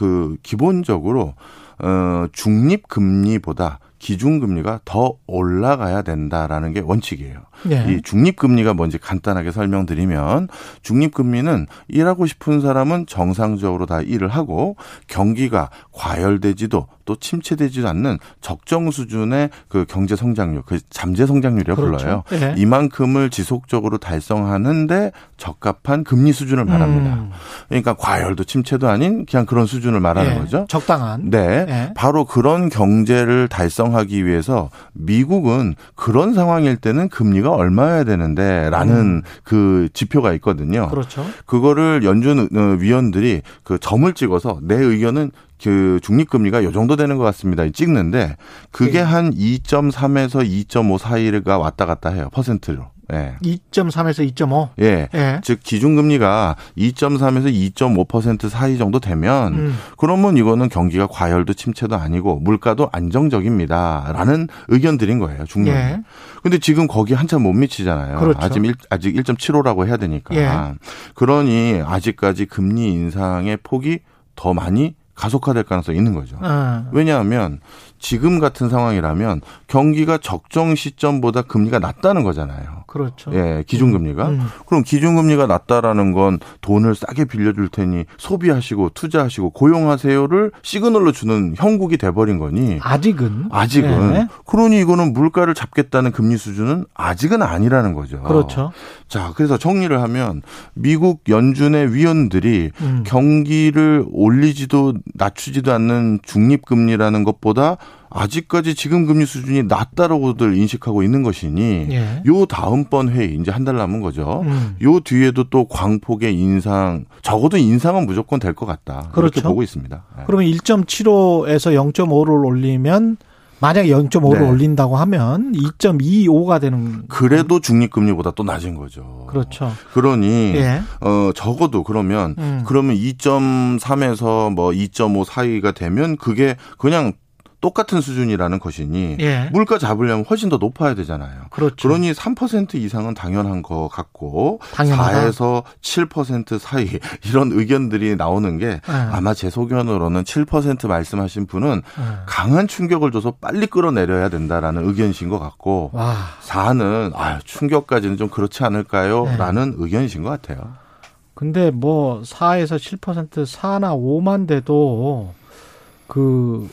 그 기본적으로 어 중립 금리보다 기준 금리가 더 올라가야 된다라는 게 원칙이에요. 예. 이 중립 금리가 뭔지 간단하게 설명드리면 중립 금리는 일하고 싶은 사람은 정상적으로 다 일을 하고 경기가 과열되지도 또 침체되지도 않는 적정 수준의 그 경제 성장률, 그 잠재 성장률이라고 그렇죠. 불러요. 예. 이만큼을 지속적으로 달성하는데 적합한 금리 수준을 말합니다. 음. 그러니까 과열도 침체도 아닌 그냥 그런 수준을 말하는 예. 거죠. 적당한. 네. 예. 바로 그런 경제를 달성하기 위해서 미국은 그런 상황일 때는 금리가 얼마여야 되는데 라는 그 지표가 있거든요. 음. 그렇죠. 그거를 연준 어, 위원들이 그 점을 찍어서 내 의견은 그 중립금리가 요 정도 되는 것 같습니다. 찍는데 그게 예. 한 2.3에서 2.5 사이가 왔다 갔다 해요. 퍼센트로. 예. 2.3에서 2.5. 예. 예. 즉 기준금리가 2.3에서 2.5% 사이 정도 되면 음. 그러면 이거는 경기가 과열도 침체도 아니고 물가도 안정적입니다라는 의견들인 거예요. 중론. 예. 근데 지금 거기 한참 못 미치잖아요. 그렇죠. 아직 일, 아직 1.75라고 해야 되니까. 예. 그러니 아직까지 금리 인상의 폭이 더 많이 가속화될 가능성이 있는 거죠. 어. 왜냐하면 지금 같은 상황이라면 경기가 적정 시점보다 금리가 낮다는 거잖아요. 그렇죠. 예, 기준금리가. 음. 그럼 기준금리가 낮다라는 건 돈을 싸게 빌려줄 테니 소비하시고 투자하시고 고용하세요를 시그널로 주는 형국이 돼버린 거니 아직은. 아직은 예. 그러니 이거는 물가를 잡겠다는 금리 수준은 아직은 아니라는 거죠. 그렇죠. 자, 그래서 정리를 하면 미국 연준의 위원들이 음. 경기를 올리지도 낮추지도 않는 중립금리라는 것보다 아직까지 지금 금리 수준이 낮다라고들 인식하고 있는 것이니 예. 요 다음번 회의 이제 한 달 남은 거죠. 음. 요 뒤에도 또 광폭의 인상 적어도 인상은 무조건 될 것 같다. 그렇게 그렇죠. 보고 있습니다. 네. 그러면 1.75에서 0.5를 올리면 만약에 0.5를 네. 올린다고 하면 2.25가 되는 그래도 중립 금리보다 또 낮은 거죠. 그렇죠. 그러니 예. 어 적어도 그러면 음. 그러면 2.3에서 뭐 2.5 사이가 되면 그게 그냥 똑같은 수준이라는 것이니 예. 물가 잡으려면 훨씬 더 높아야 되잖아요. 그렇죠. 그러니 3% 이상은 당연한 것 같고 당연하다. 4에서 7% 사이 이런 의견들이 나오는 게 예. 아마 제 소견으로는 7% 말씀하신 분은 예. 강한 충격을 줘서 빨리 끌어내려야 된다라는 의견이신 것 같고 와. 4는 아 충격까지는 좀 그렇지 않을까요? 네. 라는 의견이신 것 같아요. 근데 뭐 4에서 7% 4나 5만 돼도 그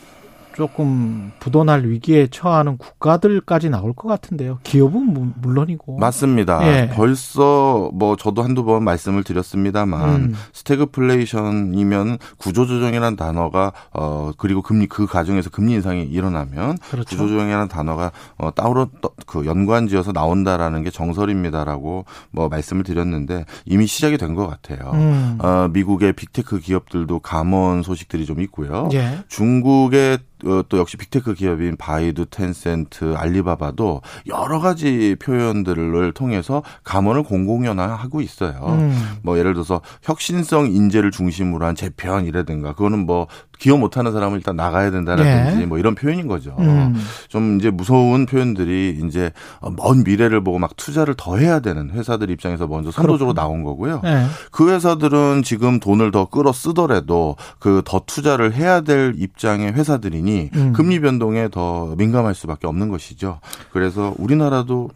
조금 부도날 위기에 처하는 국가들까지 나올 것 같은데요. 기업은 무- 물론이고. 맞습니다. 예. 벌써 뭐 저도 한두 번 말씀을 드렸습니다만 음. 스태그플레이션이면 구조조정이라는 단어가 어 그리고 금리 그 과정에서 금리 인상이 일어나면 그렇죠. 구조조정이라는 단어가 어 따로 떠- 그 연관지어서 나온다라는 게 정설입니다라고 뭐 말씀을 드렸는데 이미 시작이 된 것 같아요. 음. 어 미국의 빅테크 기업들도 감원 소식들이 좀 있고요. 예. 중국의 어, 또 역시 빅테크 기업인 바이두, 텐센트, 알리바바도 여러 가지 표현들을 통해서 감원을 공공연화하고 있어요. 음. 뭐 예를 들어서 혁신성 인재를 중심으로 한 재편이라든가 그거는 뭐 기업 못하는 사람은 일단 나가야 된다라든지 예. 뭐 이런 표현인 거죠. 음. 좀 이제 무서운 표현들이 이제 먼 미래를 보고 막 투자를 더 해야 되는 회사들 입장에서 먼저 선도적으로 나온 거고요. 예. 그 회사들은 지금 돈을 더 끌어 쓰더라도 그 더 투자를 해야 될 입장의 회사들이니 음. 금리 변동에 더 민감할 수밖에 없는 것이죠. 그래서 우리나라도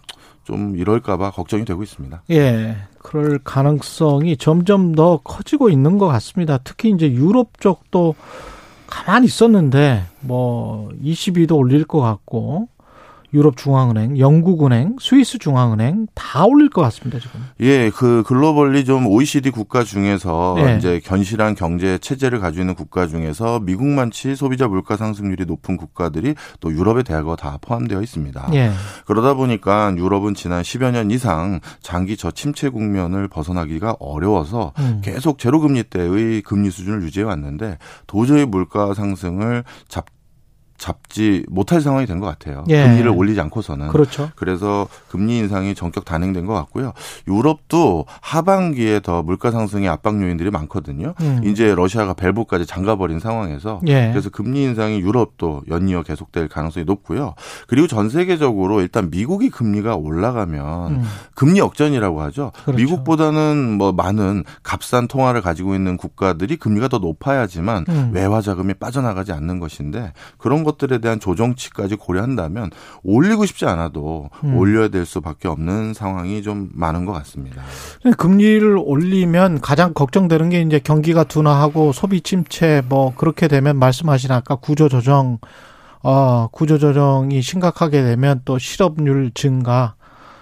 좀 이럴까봐 걱정이 되고 있습니다. 예. 그럴 가능성이 점점 더 커지고 있는 것 같습니다. 특히 이제 유럽 쪽도 가만히 있었는데 뭐 22도 올릴 것 같고 유럽 중앙은행, 영국은행, 스위스 중앙은행 다 올릴 것 같습니다 지금. 예, 그 글로벌리 좀 OECD 국가 중에서 예. 이제 견실한 경제 체제를 가지고 있는 국가 중에서 미국만치 소비자 물가 상승률이 높은 국가들이 또 유럽에 대하고 다 포함되어 있습니다. 예. 그러다 보니까 유럽은 지난 10여 년 이상 장기 저침체 국면을 벗어나기가 어려워서 음. 계속 제로 금리 때의 금리 수준을 유지해 왔는데 도저히 물가 상승을 잡 잡지 못할 상황이 된 것 같아요. 예. 금리를 올리지 않고서는. 그렇죠. 그래서 금리 인상이 전격 단행된 것 같고요. 유럽도 하반기에 더 물가 상승의 압박 요인들이 많거든요. 음. 이제 러시아가 벨브까지 잠가버린 상황에서 예. 그래서 금리 인상이 유럽도 연이어 계속될 가능성이 높고요. 그리고 전 세계적으로 일단 미국이 금리가 올라가면 음. 금리 역전이라고 하죠. 그렇죠. 미국보다는 뭐 많은 값싼 통화를 가지고 있는 국가들이 금리가 더 높아야지만 음. 외화 자금이 빠져나가지 않는 것인데 그런 것 들에 대한 조정치까지 고려한다면 올리고 싶지 않아도 음. 올려야 될 수밖에 없는 상황이 좀 많은 것 같습니다. 금리를 올리면 가장 걱정되는 게 이제 경기가 둔화하고 소비 침체 뭐 그렇게 되면 말씀하신 아까 구조 조정 어 구조 조정이 심각하게 되면 또 실업률 증가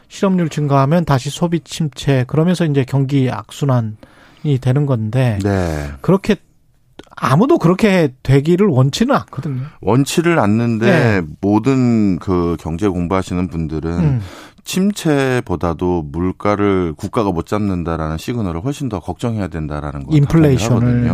실업률 증가하면 다시 소비 침체 그러면서 이제 경기 악순환이 되는 건데 네. 그렇게 아무도 그렇게 되기를 원치는 않거든요. 원치를 않는데 네. 모든 그 경제 공부하시는 분들은 음. 침체보다도 물가를 국가가 못 잡는다라는 시그널을 훨씬 더 걱정해야 된다라는 거 인플레이션을.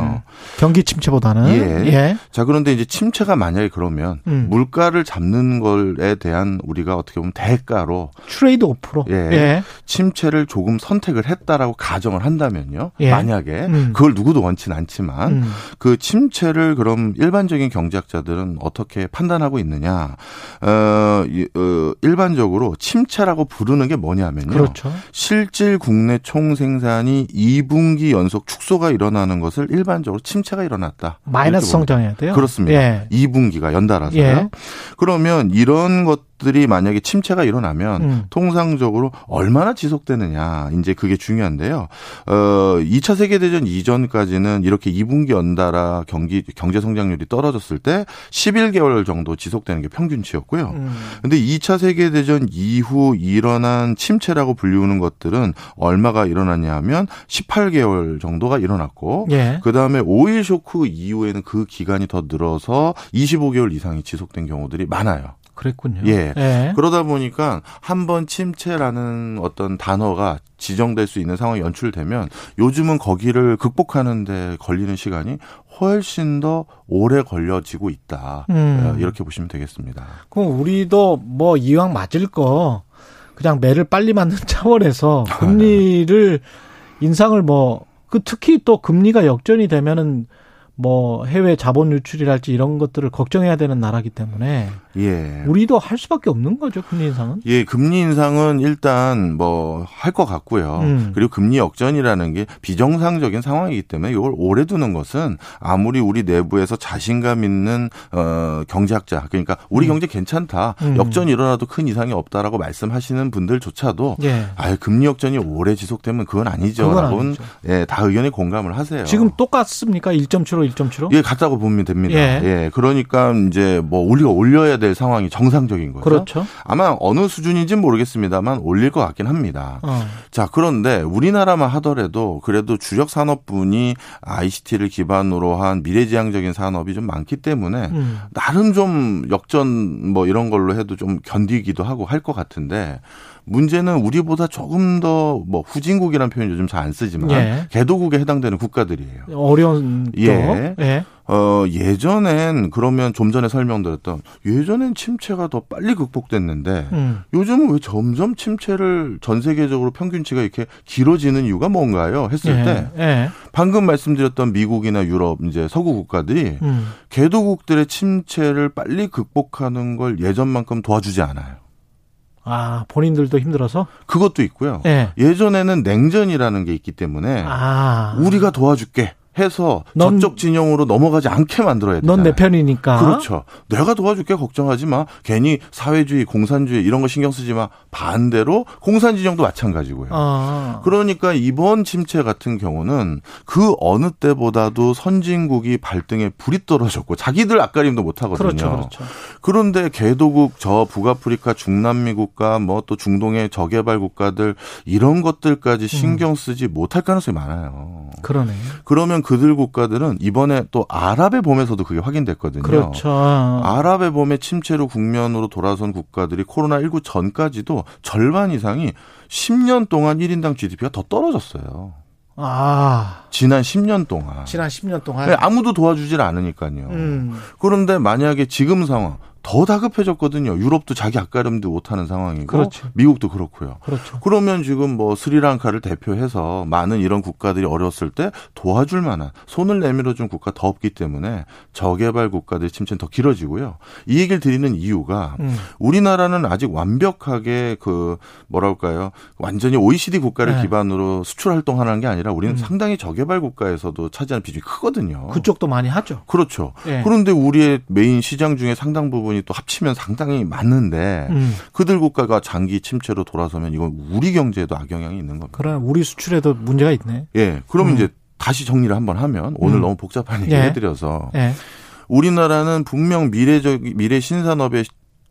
경기 침체보다는 예. 예. 자 그런데 이제 침체가 만약에 그러면 음. 물가를 잡는 것에 대한 우리가 어떻게 보면 대가로 트레이드 오프로 예. 예. 침체를 조금 선택을 했다라고 가정을 한다면요. 예. 만약에 음. 그걸 누구도 원치는 않지만 음. 그 침체를 그럼 일반적인 경제학자들은 어떻게 판단하고 있느냐? 어, 이- 어, 일반적으로 침체라고 부르는 게 뭐냐면요. 그렇죠. 실질 국내 총생산이 2분기 연속 축소가 일어나는 것을 일반적으로 침체가 일어났다. 마이너스. 성장해야 돼요. 그렇습니다. 예. 2분기가 연달아서요. 예. 그러면 이런 것 들이 만약에 침체가 일어나면 음. 통상적으로 얼마나 지속되느냐 이제 그게 중요한데요. 어 2차 세계 대전 이전까지는 이렇게 2분기 연달아 경기 경제 성장률이 떨어졌을 때 11개월 정도 지속되는 게 평균치였고요. 음. 근데 2차 세계 대전 이후 일어난 침체라고 불리우는 것들은 얼마가 일어났냐 하면 18개월 정도가 일어났고 예. 그 다음에 오일 쇼크 이후에는 그 기간이 더 늘어서 25개월 이상이 지속된 경우들이 많아요. 그랬군요. 예. 예. 그러다 보니까 한 번 침체라는 어떤 단어가 지정될 수 있는 상황이 연출되면 요즘은 거기를 극복하는데 걸리는 시간이 훨씬 더 오래 걸려지고 있다. 음. 어, 이렇게 보시면 되겠습니다. 그럼 우리도 뭐 이왕 맞을 거 그냥 매를 빨리 맞는 차원에서 금리를 인상을 뭐 그 특히 또 금리가 역전이 되면은 뭐 해외 자본 유출이랄지 이런 것들을 걱정해야 되는 나라기 때문에 예. 우리도 할 수밖에 없는 거죠 금리 인상은. 예, 금리 인상은 일단 뭐 할 것 같고요. 음. 그리고 금리 역전이라는 게 비정상적인 상황이기 때문에 이걸 오래 두는 것은 아무리 우리 내부에서 자신감 있는 어 경제학자 그러니까 우리 음. 경제 괜찮다. 음. 역전이 일어나도 큰 이상이 없다라고 말씀하시는 분들조차도 예. 아, 금리 역전이 오래 지속되면 그건 아니죠라고 아니죠. 예, 다 의견에 공감을 하세요. 지금 똑같습니까? 1.75, 1.75? 예, 같다고 보면 됩니다. 예. 예. 그러니까 이제 뭐 우리가 올려야 될 상황이 정상적인 거죠. 그렇죠. 아마 어느 수준인지는 모르겠습니다만 올릴 것 같긴 합니다. 어. 자, 그런데 우리나라만 하더라도 그래도 주력 산업분이 ICT를 기반으로 한 미래지향적인 산업이 좀 많기 때문에 음. 나름 좀 역전 뭐 이런 걸로 해도 좀 견디기도 하고 할 것 같은데 문제는 우리보다 조금 더 뭐 후진국이라는 표현 요즘 잘 안 쓰지만 예. 개도국에 해당되는 국가들이에요. 어려운 또 예. 예. 어, 예전엔 그러면 좀 전에 설명드렸던 예전엔 침체가 더 빨리 극복됐는데 음. 요즘은 왜 점점 침체를 전 세계적으로 평균치가 이렇게 길어지는 이유가 뭔가요? 했을 예. 때 예. 방금 말씀드렸던 미국이나 유럽 이제 서구 국가들이 음. 개도국들의 침체를 빨리 극복하는 걸 예전만큼 도와주지 않아요. 아, 본인들도 힘들어서? 그것도 있고요. 예. 예전에는 냉전이라는 게 있기 때문에 아. 우리가 도와줄게. 해서 넌- 저쪽 진영으로 넘어가지 않게 만들어야 되잖아요. 넌내 편이니까. 그렇죠. 내가 도와줄게 걱정하지 마. 괜히 사회주의, 공산주의 이런 거 신경 쓰지 마. 반대로 공산 진영도 마찬가지고요. 아. 그러니까 이번 침체 같은 경우는 그 어느 때보다도 선진국이 발등에 불이 떨어졌고 자기들 앞가림도 못 하거든요. 그렇죠, 그렇죠. 그런데 개도국, 저 북아프리카, 중남미 국가, 뭐 또 중동의 저개발 국가들 이런 것들까지 신경 쓰지 못할 가능성이 많아요. 그러네. 그러면 그들 국가들은 이번에 또 아랍의 봄에서도 그게 확인됐거든요. 그렇죠. 아랍의 봄의 침체로 국면으로 돌아선 국가들이 코로나19 전까지도 절반 이상이 10년 동안 1인당 GDP가 더 떨어졌어요. 아, 지난 10년 동안. 지난 10년 동안. 네, 아무도 도와주질 않으니까요. 음. 그런데 만약에 지금 상황 더 다급해졌거든요. 유럽도 자기 앞가림도 못하는 상황이고 그렇죠. 미국도 그렇고요. 그렇죠. 그러면 지금 뭐 스리랑카를 대표해서 많은 이런 국가들이 어려웠을 때 도와줄 만한 손을 내밀어 준 국가 더 없기 때문에 저개발 국가들의 침체는 더 길어지고요. 이 얘기를 드리는 이유가 음. 우리나라는 아직 완벽하게 그 뭐랄까요 완전히 OECD 국가를 네. 기반으로 수출 활동하는 게 아니라 우리는 음. 상당히 저개발 국가에서도 차지하는 비중이 크거든요. 그쪽도 많이 하죠. 그렇죠. 예. 그런데 우리의 메인 시장 중에 상당 부분 이 또 합치면 상당히 많은데 음. 그들 국가가 장기 침체로 돌아서면 이건 우리 경제에도 악영향이 있는 겁니다. 그러나 우리 수출에도 문제가 있네. 예. 그럼 음. 이제 다시 정리를 한번 하면 오늘 음. 너무 복잡한 얘기 예. 해드려서 예. 우리나라는 분명 미래적 미래 신산업에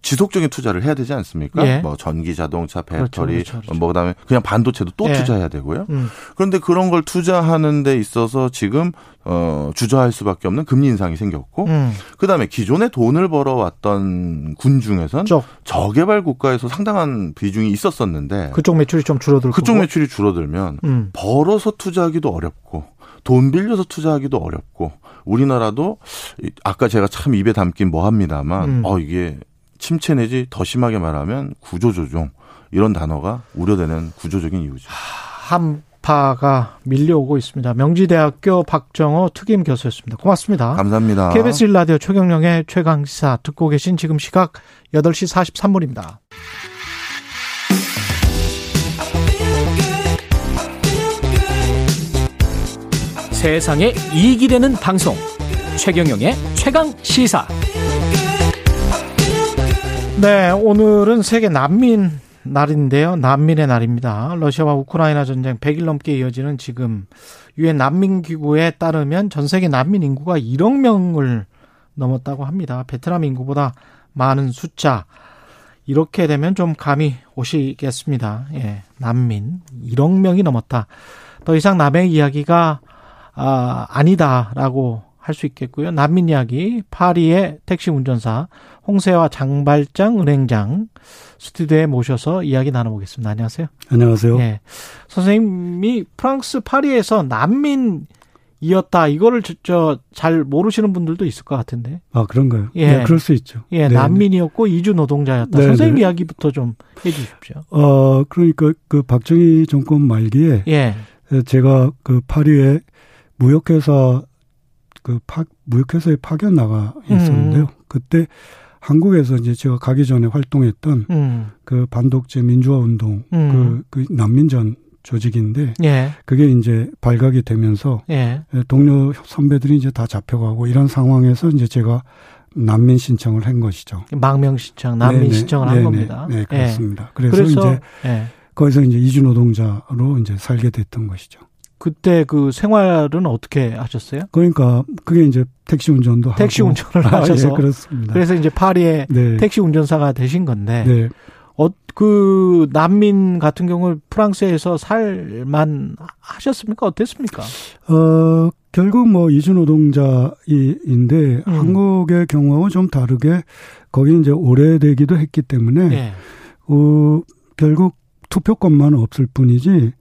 지속적인 투자를 해야 되지 않습니까? 예. 뭐 전기 자동차, 그렇죠, 배터리, 그렇죠, 그렇죠. 뭐 그다음에 그냥 반도체도 또 예. 투자해야 되고요. 음. 그런데 그런 걸 투자하는 데 있어서 지금 어 주저할 수밖에 없는 금리 인상이 생겼고 음. 그다음에 기존에 돈을 벌어왔던 군 중에선 쪽 저개발 국가에서 상당한 비중이 있었었는데 그쪽 매출이 좀 줄어들 그쪽. 매출이 줄어들면 음. 벌어서 투자하기도 어렵고 돈 빌려서 투자하기도 어렵고 우리나라도 이- 아까 제가 참 입에 담긴 뭐 합니다만 음. 어 이게 침체 내지 더 심하게 말하면 구조조정 이런 단어가 우려되는 구조적인 이유죠. 한파가 밀려오고 있습니다. 명지대학교 박정호 특임 교수였습니다. 고맙습니다. 감사합니다. KBS 1라디오 최경령의 최강시사 듣고 계신 지금 시각 8시 43분입니다. 세상에 이익이 되는 방송 최경영의 최강 시사 네, 오늘은 세계 난민 날인데요. 난민의 날입니다. 러시아와 우크라이나 전쟁 100일 넘게 이어지는 지금 유엔 난민 기구에 따르면 전 세계 난민 인구가 1억 명을 넘었다고 합니다. 베트남 인구보다 많은 숫자. 이렇게 되면 좀 감이 오시겠습니다. 예. 난민 1억 명이 넘었다. 더 이상 남의 이야기가 아, 아니다라고 할 수 있겠고요. 난민 이야기 파리의 택시 운전사 홍세화 장발장 은행장 스튜디오에 모셔서 이야기 나눠보겠습니다. 안녕하세요. 안녕하세요. 예. 선생님이 프랑스 파리에서 난민 이었다. 이거를 저 잘 모르시는 분들도 있을 것 같은데. 아 그런가요? 예. 네, 그럴 수 있죠. 예, 네, 난민이었고 이주 노동자였다. 네, 선생님 네. 이야기부터 좀 해주십시오. 어 그러니까 그 박정희 정권 말기에 예, 제가 그 파리에 무역회사 그 파, 무역회사에 파견 나가 있었는데요. 음. 그때 한국에서 이제 제가 가기 전에 활동했던 음, 그 반독재 민주화 운동 음. 그, 그 난민전 조직인데 예, 그게 이제 발각이 되면서 예, 동료 선배들이 이제 다 잡혀가고 이런 상황에서 이제 제가 난민 신청을 한 것이죠. 망명 신청, 난민 네네, 신청을 한 네네, 겁니다. 네, 예. 그렇습니다. 그래서, 그래서 이제 예. 거기서 이제 이주 노동자로 이제 살게 됐던 것이죠. 그때 그 생활은 어떻게 하셨어요? 그러니까 그게 이제 택시 운전도 하고 택시 운전을 아, 하셔서 예, 그렇습니다. 그래서 이제 파리에 네. 택시 운전사가 되신 건데 네. 어, 그 난민 같은 경우 프랑스에서 살만 하셨습니까? 어땠습니까? 어, 결국 뭐 이주 노동자인데 음. 한국의 경우하고 좀 다르게 거기 이제 오래되기도 했기 때문에 예. 어, 결국 투표권만 없을 뿐이지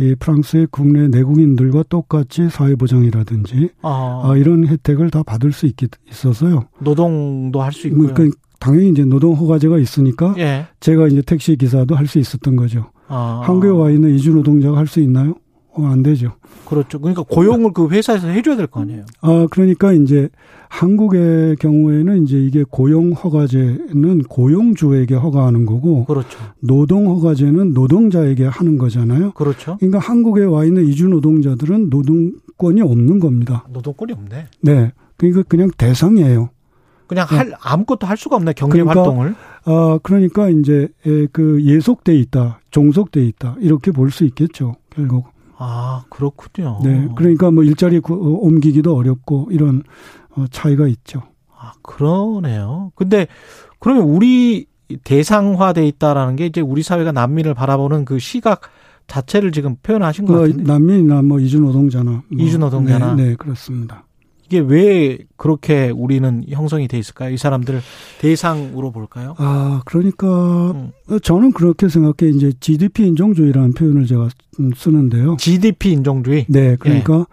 이 프랑스의 국내 내국인들과 똑같이 사회보장이라든지 어, 아, 이런 혜택을 다 받을 수 있기, 있어서요. 노동도 할 수 있고요. 그러니까 당연히 이제 노동 허가제가 있으니까 예. 제가 이제 택시 기사도 할 수 있었던 거죠. 어. 한국에 와 있는 이주 노동자가 할 수 있나요? 어, 안 되죠. 그렇죠. 그러니까 고용을 그 회사에서 해줘야 될 거 아니에요. 아, 그러니까 이제 한국의 경우에는 이제 이게 고용 허가제는 고용주에게 허가하는 거고, 그렇죠. 노동 허가제는 노동자에게 하는 거잖아요. 그렇죠. 그러니까 한국에 와 있는 이주 노동자들은 노동권이 없는 겁니다. 노동권이 없네. 네. 그러니까 그냥 대상이에요. 그냥 할 아무것도 할 수가 없네 경제 그러니까, 활동을. 아, 그러니까 이제 에, 그 예속돼 있다, 종속돼 있다 이렇게 볼 수 있겠죠. 결국. 아 그렇군요. 네. 그러니까 뭐 일자리 구, 어, 옮기기도 어렵고 이런 어, 차이가 있죠. 아 그러네요. 근데 그러면 우리 대상화돼 있다라는 게 이제 우리 사회가 난민을 바라보는 그 시각 자체를 지금 표현하신 것뭐 같은데 난민이나 뭐 이주 노동자나 뭐, 이주 노동자나. 네, 네, 그렇습니다. 이게 왜 그렇게 우리는 형성이 돼 있을까요? 이 사람들을 대상으로 볼까요? 아, 그러니까 음. 저는 그렇게 생각해 이제 GDP 인종주의라는 표현을 제가 음, 쓰는데요. GDP 인종주의. 네, 그러니까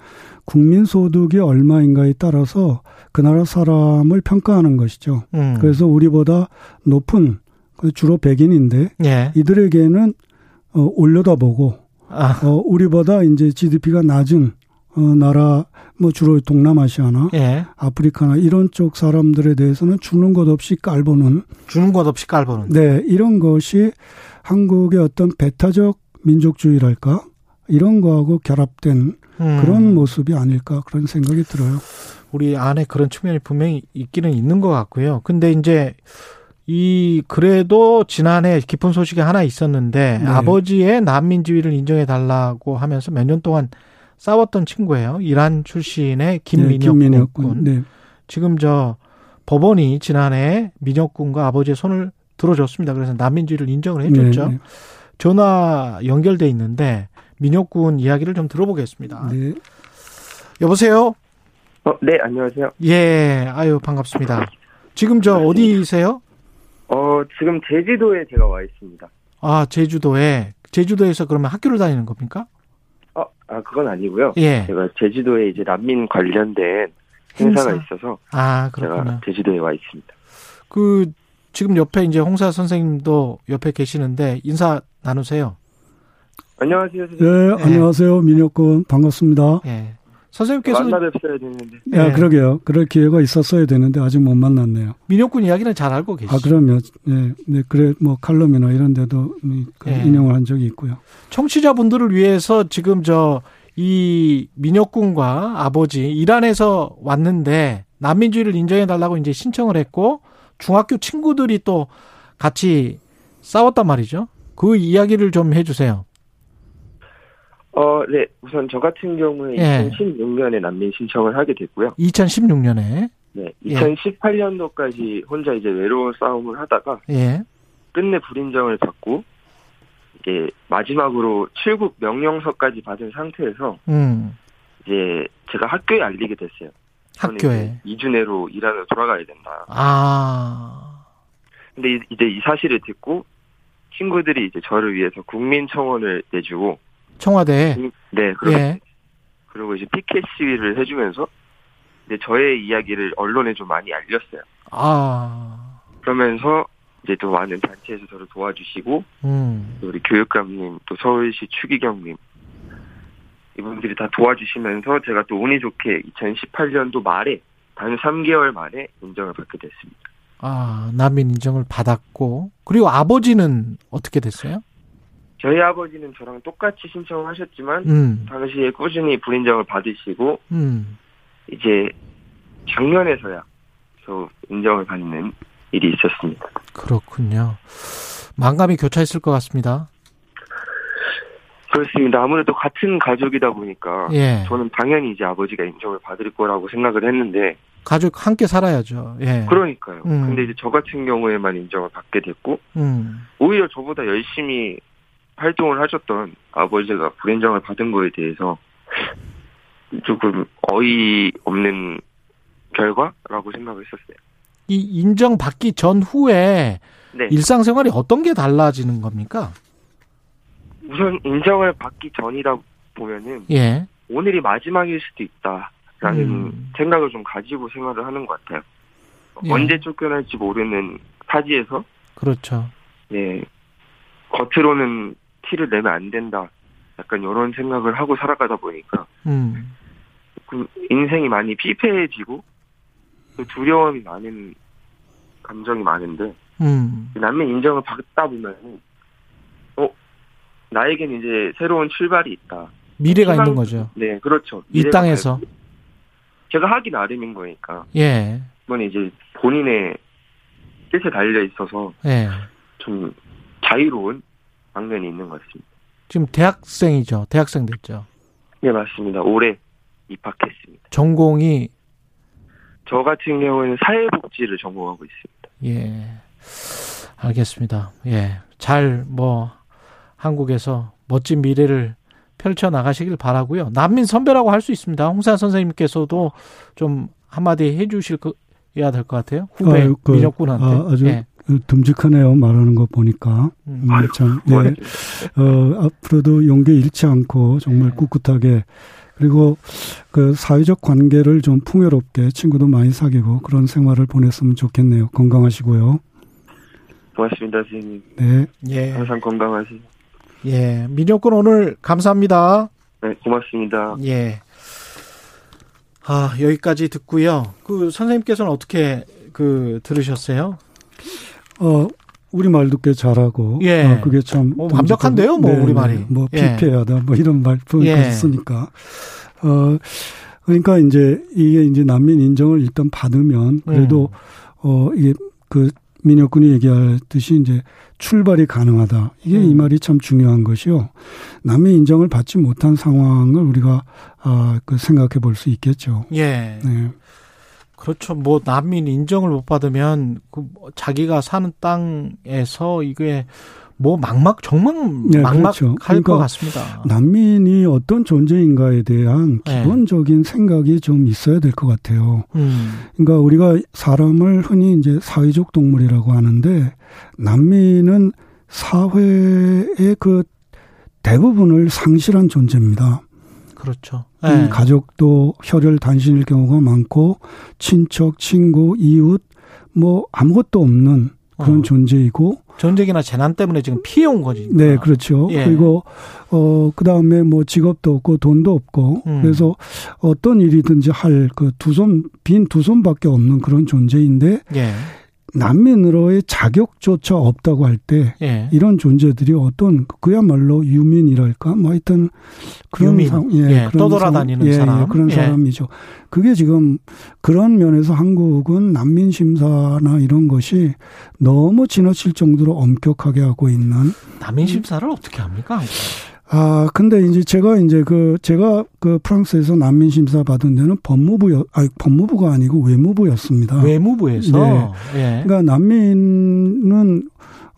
국민 소득이 얼마인가에 따라서 그 나라 사람을 평가하는 것이죠. 음. 그래서 우리보다 높은 그 주로 백인인데 예. 이들에게는 어, 올려다보고 아, 어, 우리보다 이제 GDP가 낮은 어, 나라 뭐 주로 동남아시아나 예. 아프리카나 이런 쪽 사람들에 대해서는 주는 것 없이 깔보는 주는 것 없이 깔보는. 네 이런 것이 한국의 어떤 배타적 민족주의랄까 이런 거하고 결합된 음. 그런 모습이 아닐까 그런 생각이 들어요. 우리 안에 그런 측면이 분명히 있기는 있는 것 같고요. 근데 이제 이 그래도 지난해 깊은 소식이 하나 있었는데 네. 아버지의 난민지위를 인정해 달라고 하면서 몇 년 동안 싸웠던 친구예요. 이란 출신의 네, 김민혁 김민혁 군. 군. 네. 지금 저 법원이 지난해 민혁 군과 아버지의 손을 들어줬습니다. 그래서 난민지위를 인정을 해줬죠. 네, 네. 전화 연결돼 있는데 민혁 군 이야기를 좀 들어보겠습니다. 네. 여보세요. 어, 네, 안녕하세요. 예, 아유 반갑습니다. 지금 저 어디세요? 어, 지금 제주도에 제가 와 있습니다. 아 제주도에 제주도에서 그러면 학교를 다니는 겁니까? 어, 아, 그건 아니고요. 예. 제가 제주도에 이제 난민 관련된 행사가 행사. 있어서 아. 제가 제주도에 와 있습니다. 그 지금 옆에 이제 홍사 선생님도 옆에 계시는데 인사 나누세요. 안녕하세요, 네, 선생님. 안녕하세요. 민혁군 반갑습니다. 예. 선생님께서 만나 뵙어야 되는데. 야, 네. 그러게요. 그럴 기회가 있었어야 되는데 아직 못 만났네요. 민혁군 이야기는 잘 알고 계시죠? 아, 그러면 네, 네, 그래 뭐 칼럼이나 이런 데도 그 예. 인용을 한 적이 있고요. 청취자분들을 위해서 지금 저 이 민혁군과 아버지 이란에서 왔는데 난민주의를 인정해 달라고 이제 신청을 했고 중학교 친구들이 또 같이 싸웠단 말이죠. 그 이야기를 좀 해주세요. 어, 네. 우선 저 같은 경우에 예. 2016년에 난민 신청을 하게 됐고요. 2016년에 네. 예. 2018년도까지 혼자 이제 외로운 싸움을 하다가 예, 끝내 불인정을 받고 이제 마지막으로 출국 명령서까지 받은 상태에서 음, 이제 제가 학교에 알리게 됐어요. 학교에 이제 2주 내로 이란으로 돌아가야 된다. 아, 근데 이- 이제 이 사실을 듣고 친구들이 이제 저를 위해서 국민청원을 내주고 청와대 네 그리고, 예, 그리고 이제 피켓 시위를 해주면서 이제 저의 이야기를 언론에 좀 많이 알렸어요. 아, 그러면서 이제 또 많은 단체에서 저를 도와주시고 음, 또 우리 교육감님 또 서울시 추기경님 이분들이 다 도와주시면서 제가 또 운이 좋게 2018년도 말에 단 3개월 만에 인정을 받게 됐습니다. 아 난민 인정을 받았고 그리고 아버지는 어떻게 됐어요? 저희 아버지는 저랑 똑같이 신청을 하셨지만 음, 당시에 꾸준히 불인정을 받으시고 음, 이제 작년에서야 저 인정을 받는 일이 있었습니다. 그렇군요. 만감이 교차했을 것 같습니다. 그렇습니다. 아무래도 같은 가족이다 보니까 예. 저는 당연히 이제 아버지가 인정을 받을 거라고 생각을 했는데 가족 함께 살아야죠. 예. 그러니까요. 음. 근데 이제 저 같은 경우에만 인정을 받게 됐고 음, 오히려 저보다 열심히 활동을 하셨던 아버지가 불인정을 받은 거에 대해서 조금 어이 없는 결과라고 생각을 했었어요. 이 인정받기 전후에 네. 일상생활이 어떤 게 달라지는 겁니까? 우선 인정을 받기 전이다 보면은 예. 오늘이 마지막일 수도 있다라는 음. 생각을 좀 가지고 생활을 하는 것 같아요. 예. 언제 쫓겨날지 모르는 타지에서 그렇죠. 예 겉으로는 티를 내면 안 된다 약간 이런 생각을 하고 살아가다 보니까 음. 그 인생이 많이 피폐해지고 또 두려움이 많은 감정이 많은데 음. 남의 인정을 받다 보면 어 나에겐 이제 새로운 출발이 있다. 미래가 희망- 있는 거죠. 네, 그렇죠. 이 땅에서. 제가 하기 나름인 거니까 예. 이건 이제 본인의 뜻에 달려 있어서 예. 좀 자유로운 방면이 있는 것 같습니다. 지금 대학생이죠. 대학생 됐죠. 네, 맞습니다. 올해 입학했습니다. 전공이 저 같은 경우는 사회복지를 전공하고 있습니다. 예. 알겠습니다. 예. 잘 뭐 한국에서 멋진 미래를 펼쳐 나가시길 바라고요. 난민 선배라고 할 수 있습니다. 홍사 선생님께서도 좀 한마디 해 주실 거야 될 것 같아요. 후배 아유, 그, 민혁군한테. 아, 아주 예. 듬직하네요. 말하는 거 보니까. 음. 음, 아유, 참, 네. 어, 앞으로도 용기 잃지 않고 정말 네. 꿋꿋하게 그리고 그 사회적 관계를 좀 풍요롭게 친구도 많이 사귀고 그런 생활을 보냈으면 좋겠네요. 건강하시고요. 고맙습니다, 선생님. 네. 예. 항상 건강하세요. 예. 민혁군 오늘 감사합니다. 네, 고맙습니다. 예. 아, 여기까지 듣고요. 그 선생님께서는 어떻게 그 들으셨어요? 어, 우리말도 꽤 잘하고. 예. 어, 그게 참. 어, 완벽한데요, 뭐, 네, 우리말이. 네. 뭐, 예. 피폐하다, 뭐, 이런 말 표현까지 예. 쓰니까. 어, 그러니까 이제 이게 이제 난민 인정을 일단 받으면 그래도, 음. 어, 이게 그 민혁군이 얘기하듯이 이제 출발이 가능하다. 이게 이 음. 말이 참 중요한 것이요. 난민 인정을 받지 못한 상황을 우리가, 아, 그 생각해 볼 수 있겠죠. 예. 네. 그렇죠. 뭐 난민 인정을 못 받으면 그뭐 자기가 사는 땅에서 이게 뭐 막막 정말 네, 막막할 그렇죠. 것 그러니까 같습니다. 난민이 어떤 존재인가에 대한 네. 기본적인 생각이 좀 있어야 될 것 같아요. 음. 그러니까 우리가 사람을 흔히 이제 사회적 동물이라고 하는데 난민은 사회의 그 대부분을 상실한 존재입니다. 그렇죠. 이 예. 가족도 혈혈 단신일 경우가 많고 친척, 친구, 이웃 뭐 아무것도 없는 그런 어. 존재이고 전쟁이나 재난 때문에 지금 피해 온 거지. 네, 그렇죠. 예. 그리고 어 그다음에 뭐 직업도 없고 돈도 없고 음. 그래서 어떤 일이든지 할 그 두 손 빈 두 손밖에 없는 그런 존재인데 예. 난민으로의 자격조차 없다고 할때 예. 이런 존재들이 어떤 그야말로 유민이랄까 뭐 하여튼 그런 유민. 상, 예, 그런 떠돌아다니는 상- 예, 사람. 예, 그런 예. 사람이죠. 그게 지금 그런 면에서 한국은 난민 심사나 이런 것이 너무 지나칠 정도로 엄격하게 하고 있는 난민 심사를 어떻게 합니까? 아, 근데 이제 제가 이제 그, 제가 그 프랑스에서 난민 심사 받은 데는 법무부여, 아니, 법무부가 아니고 외무부였습니다. 외무부에서 네. 예. 그러니까 난민은,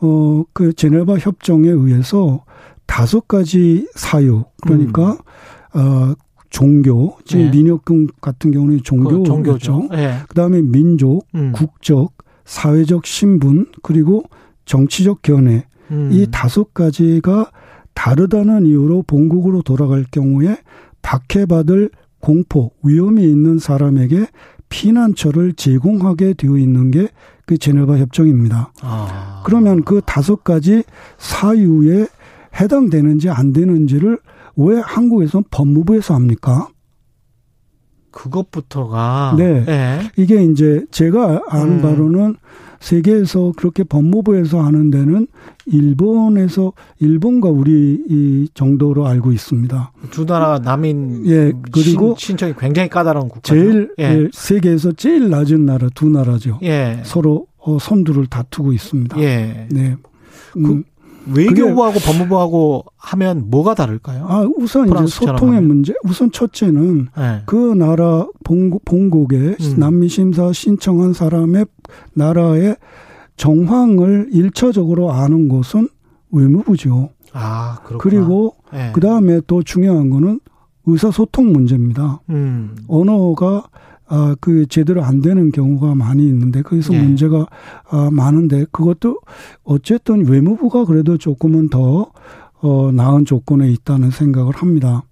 어, 그 제네바 협정에 의해서 다섯 가지 사유, 그러니까, 어, 종교, 지금 네. 민혁군 같은 경우는 그 종교죠. 종교죠. 예. 그 다음에 민족, 음. 국적, 사회적 신분, 그리고 정치적 견해, 음. 이 다섯 가지가 다르다는 이유로 본국으로 돌아갈 경우에 박해받을 공포, 위험이 있는 사람에게 피난처를 제공하게 되어 있는 게 그 제네바 협정입니다. 아. 그러면 그 다섯 가지 사유에 해당되는지 안 되는지를 왜 한국에서는 법무부에서 합니까? 그것부터가 네. 예. 이게 이제 제가 아는 음. 바로는 세계에서 그렇게 법무부에서 하는 데는 일본에서 일본과 우리 이 정도로 알고 있습니다. 두 나라 남인 예, 그리고 신, 청이 굉장히 까다로운 국가죠. 제일 예. 예, 세계에서 제일 낮은 나라 두 나라죠. 예. 서로 어, 선두를 다투고 있습니다. 예. 네. 그 음, 외교부하고 법무부하고 하면 뭐가 다를까요? 아 우선 이제 소통의 하면. 문제. 우선 첫째는 예. 그 나라 본국, 본국에 음. 난민 심사 신청한 사람의 나라의 정황을 일차적으로 아는 곳은 외무부죠. 아, 그렇구나. 그리고 예. 그 다음에 또 중요한 거는 의사소통 문제입니다. 음. 언어가 아, 그 제대로 안 되는 경우가 많이 있는데 거기서 예. 문제가 아, 많은데 그것도 어쨌든 외무부가 그래도 조금은 더 어, 나은 조건에 있다는 생각을 합니다.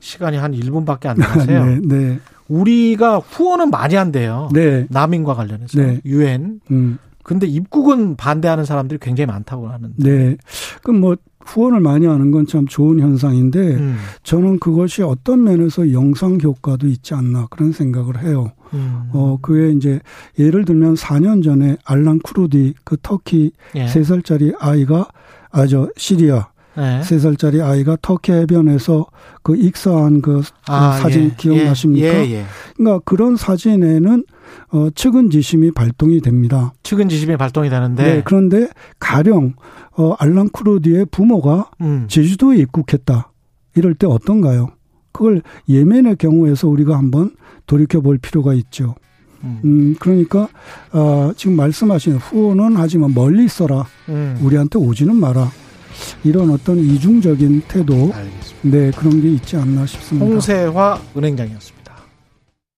시간이 한 1분밖에 안 남았어요. 네, 네, 우리가 후원은 많이 한대요. 네, 난민과 관련해서 네. 유엔 음, 근데 입국은 반대하는 사람들이 굉장히 많다고 하는데. 네. 그럼 뭐 후원을 많이 하는 건 참 좋은 현상인데 음. 저는 그것이 어떤 면에서 영상 효과도 있지 않나 그런 생각을 해요. 음. 어, 그에 이제 예를 들면 4년 전에 알란 쿠르디 그 터키 예. 세 3살짜리 아이가 아저 시리아 네. 세 3살짜리 아이가 터키 해변에서 그 익사한 그 아, 사진 예. 기억나십니까? 예, 예. 그러니까 그런 사진에는 어 측은지심이 발동이 됩니다. 측은지심이 발동이 되는데. 네, 그런데 가령 어 알란 쿠르디의 부모가 음. 제주도에 입국했다. 이럴 때 어떤가요? 그걸 예멘의 경우에서 우리가 한번 돌이켜 볼 필요가 있죠. 음. 음, 그러니까 어, 지금 말씀하신 후원은 하지만 멀리 있어라. 음. 우리한테 오지는 마라. 이런 어떤 이중적인 태도, 알겠습니다. 네 그런 게 있지 않나 싶습니다. 홍세화 은행장이었습니다.